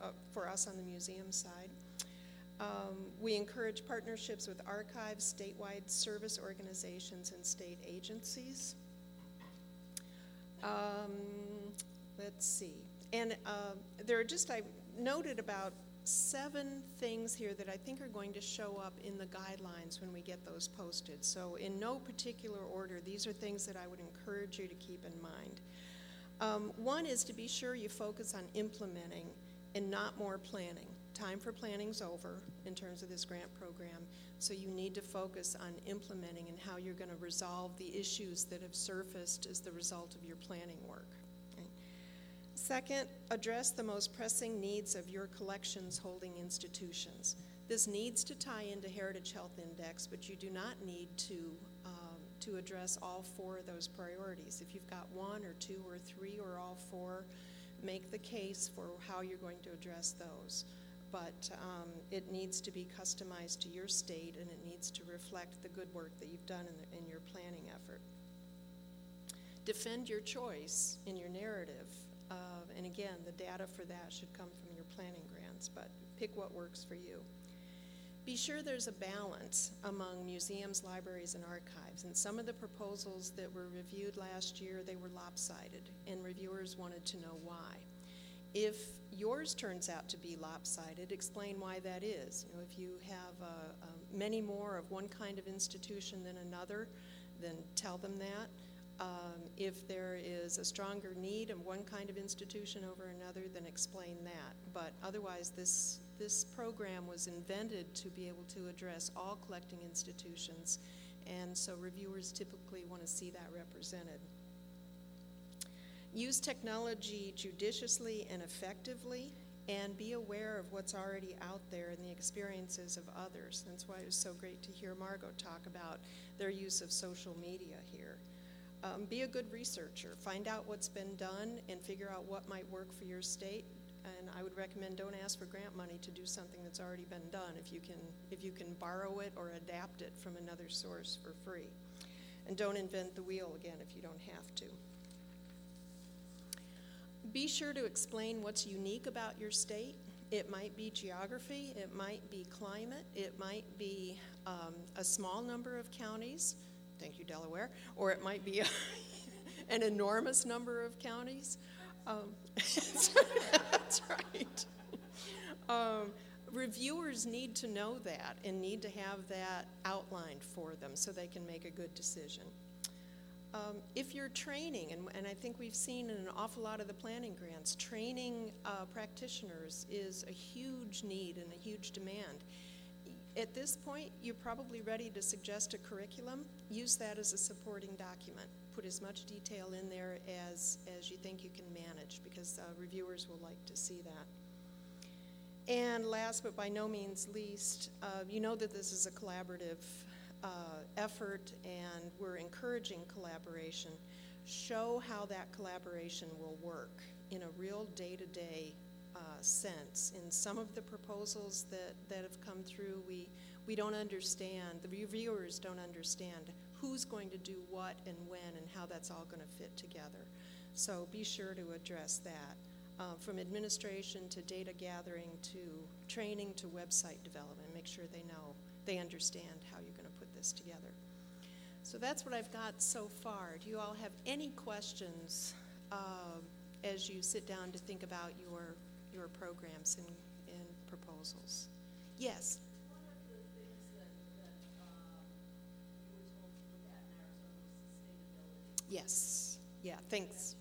uh, for us on the museum side. Um, We encourage partnerships with archives, statewide service organizations, and state agencies. Um, let's see. And uh, there are just, I noted about seven things here that I think are going to show up in the guidelines when we get those posted. So, in no particular order, these are things that I would encourage you to keep in mind. Um, one is to be sure you focus on implementing and not more planning. Time for planning's over in terms of this grant program, so you need to focus on implementing and how you're going to resolve the issues that have surfaced as the result of your planning work. Second, address the most pressing needs of your collections holding institutions. This needs to tie into Heritage Health Index, but you do not need to, um, to address all four of those priorities. If you've got one or two or three or all four, make the case for how you're going to address those. But um, it needs to be customized to your state and it needs to reflect the good work that you've done in, the, in your planning effort defend your choice in your narrative. Uh, and again, the data for that should come from your planning grants, but pick what works for you. Be sure there's a balance among museums, libraries, and archives. And some of the proposals that were reviewed last year, they were lopsided, and reviewers wanted to know why. If yours turns out to be lopsided, explain why that is. You know, if you have uh, uh, many more of one kind of institution than another, then tell them that. Um, if there is a stronger need of one kind of institution over another, then explain that. But otherwise, this, this program was invented to be able to address all collecting institutions, and so reviewers typically want to see that represented. Use technology judiciously and effectively, and be aware of what's already out there and the experiences of others. That's why it was so great to hear Margot talk about their use of social media here. Um, be a good researcher. Find out what's been done and figure out what might work for your state. And I would recommend don't ask for grant money to do something that's already been done if you can if you can borrow it or adapt it from another source for free. And don't invent the wheel again if you don't have to. Be sure to explain what's unique about your state. It might be geography, it might be climate, it might be um, a small number of counties. Thank you, Delaware. Or it might be a, [laughs] an enormous number of counties. Um, [laughs] that's right. Um, reviewers need to know that and need to have that outlined for them so they can make a good decision. Um, if you're training, and, and I think we've seen in an awful lot of the planning grants, training uh, practitioners is a huge need and a huge demand. At this point, you're probably ready to suggest a curriculum. Use that as a supporting document. Put as much detail in there as, as you think you can manage because uh, reviewers will like to see that. And last but by no means least, uh, you know that this is a collaborative uh, effort and we're encouraging collaboration. Show how that collaboration will work in a real day to day sense. In some of the proposals that, that have come through, we, we don't understand, the reviewers don't understand who's going to do what and when and how that's all going to fit together. So be sure to address that. Uh, from administration to data gathering to training to website development, make sure they know, they understand how you're going to put this together. So that's what I've got so far. Do you all have any questions uh, as you sit down to think about your, your programs and, and proposals. Yes. Yes. Yeah, thanks.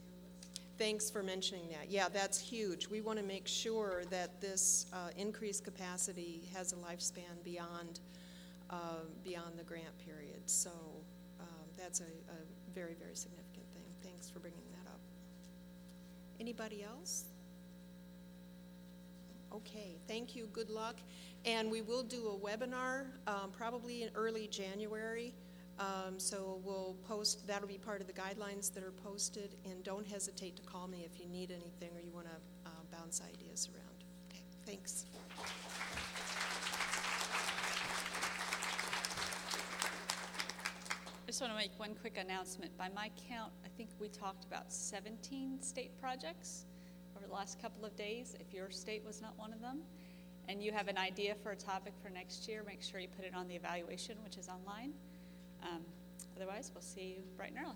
Thanks for mentioning that. Yeah, that's huge. We want to make sure that this uh, increased capacity has a lifespan beyond uh, beyond the grant period. So um, that's a, a very, very significant thing. Thanks for bringing that up. Anybody else? Okay, thank you, good luck. And we will do a webinar, um, probably in early January. Um, so we'll post, that'll be part of the guidelines that are posted. And don't hesitate to call me if you need anything or you want to uh, bounce ideas around. Okay, thanks. I just want to make one quick announcement. By my count, I think we talked about 17 state projects last couple of days, if your state was not one of them. And you have an idea for a topic for next year, make sure you put it on the evaluation, which is online. Um, Otherwise, we'll see you bright and early.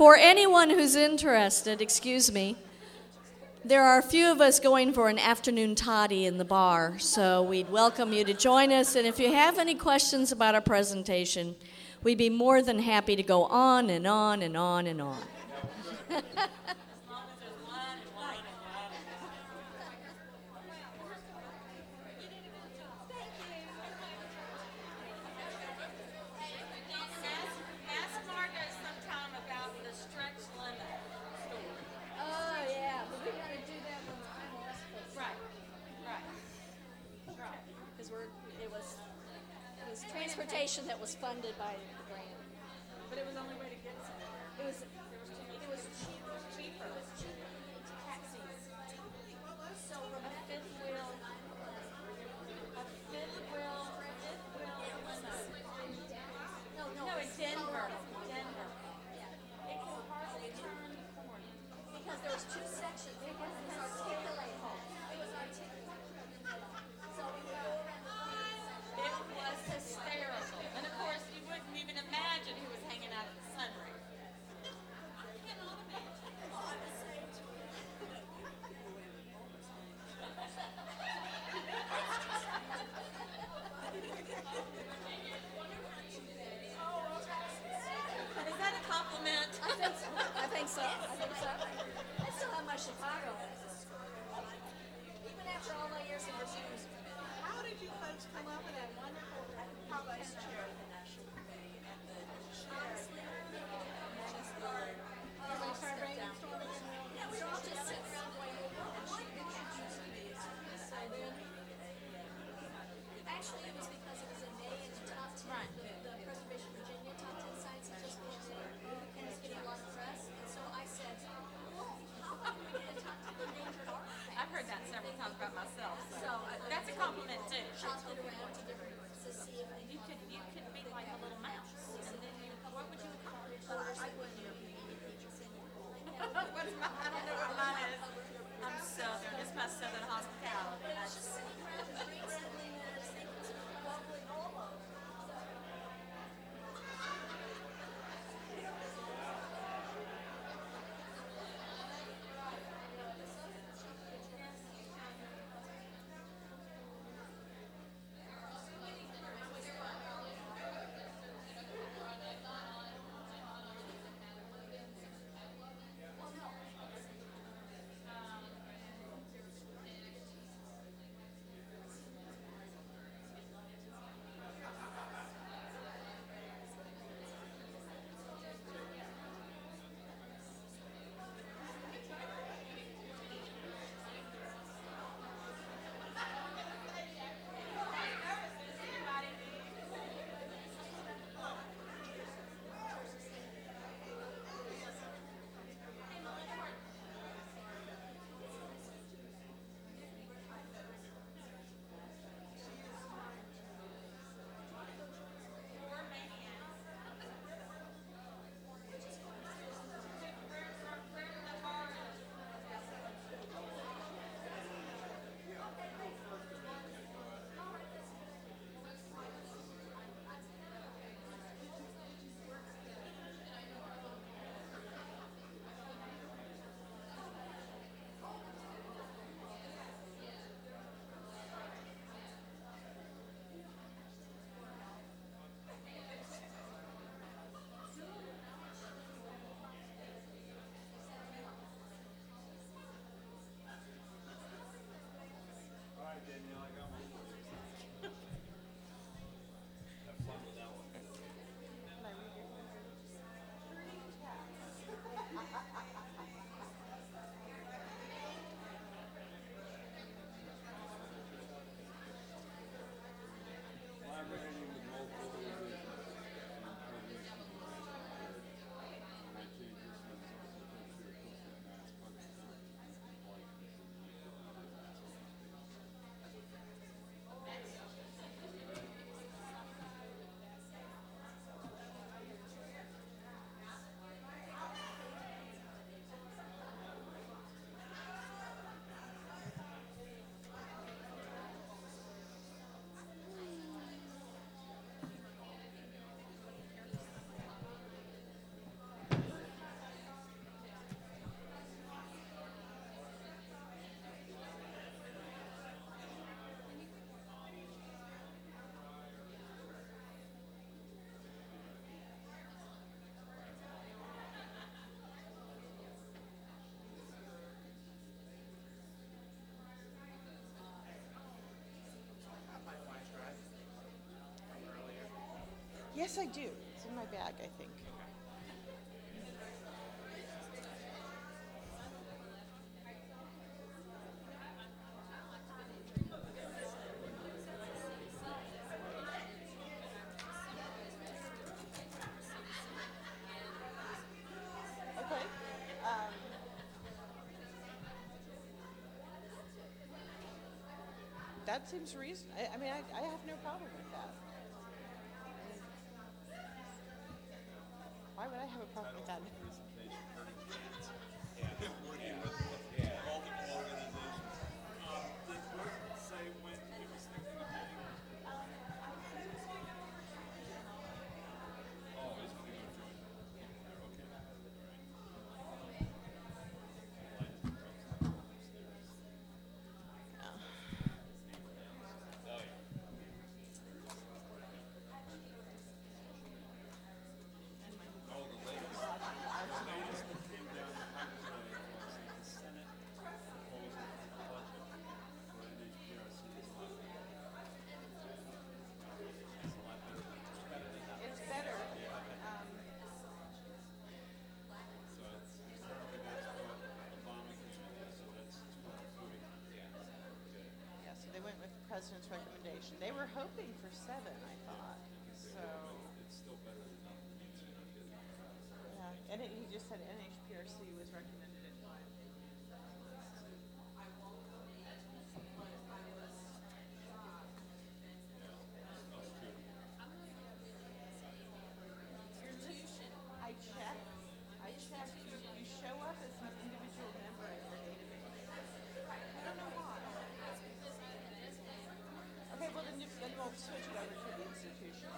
For anyone who's interested, excuse me, there are a few of us going for an afternoon toddy in the bar, so we'd welcome you to join us. And if you have any questions about our presentation, we'd be more than happy to go on and on and on and on. [laughs] funded by What's my, I don't know what mine is. I'm Southern. It's my Southern hospitality. Yes, I do. It's in my bag, I think. Okay. Um, that seems reasonable. I, I mean, I, I have no problem have a problem with that? President's recommendation. They were hoping for seven, I thought, so. Yeah, and it, he just said NHPRC was recommended at five. Your list, I checked, I checked, you, you show up as an individual member in the database. I don't know why. Okay, well then, you- then we'll switch it over to the institution.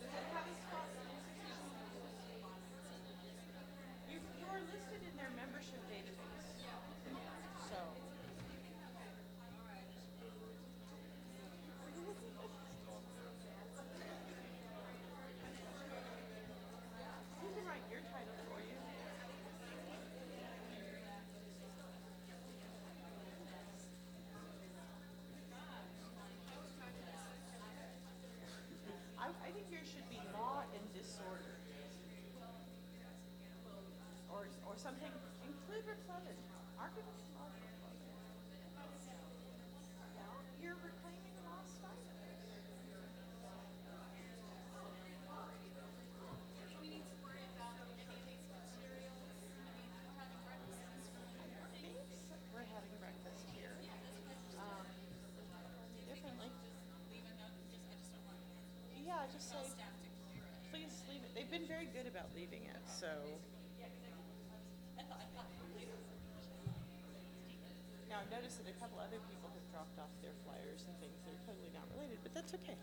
Does it have a spot in the institution? You, you are listed in their membership database. So. We can write your title for you. I, I think yours should be law and disorder. Or, something, include McClellan, arguments of law for McClellan. You're reclaiming lost items. We're having breakfast We're having breakfast here. Um, differently. Yeah, just say, please leave it. They've been very good about leaving it, so. Now, I've noticed that a couple other people have dropped off their flyers and things that are totally not related, but that's okay.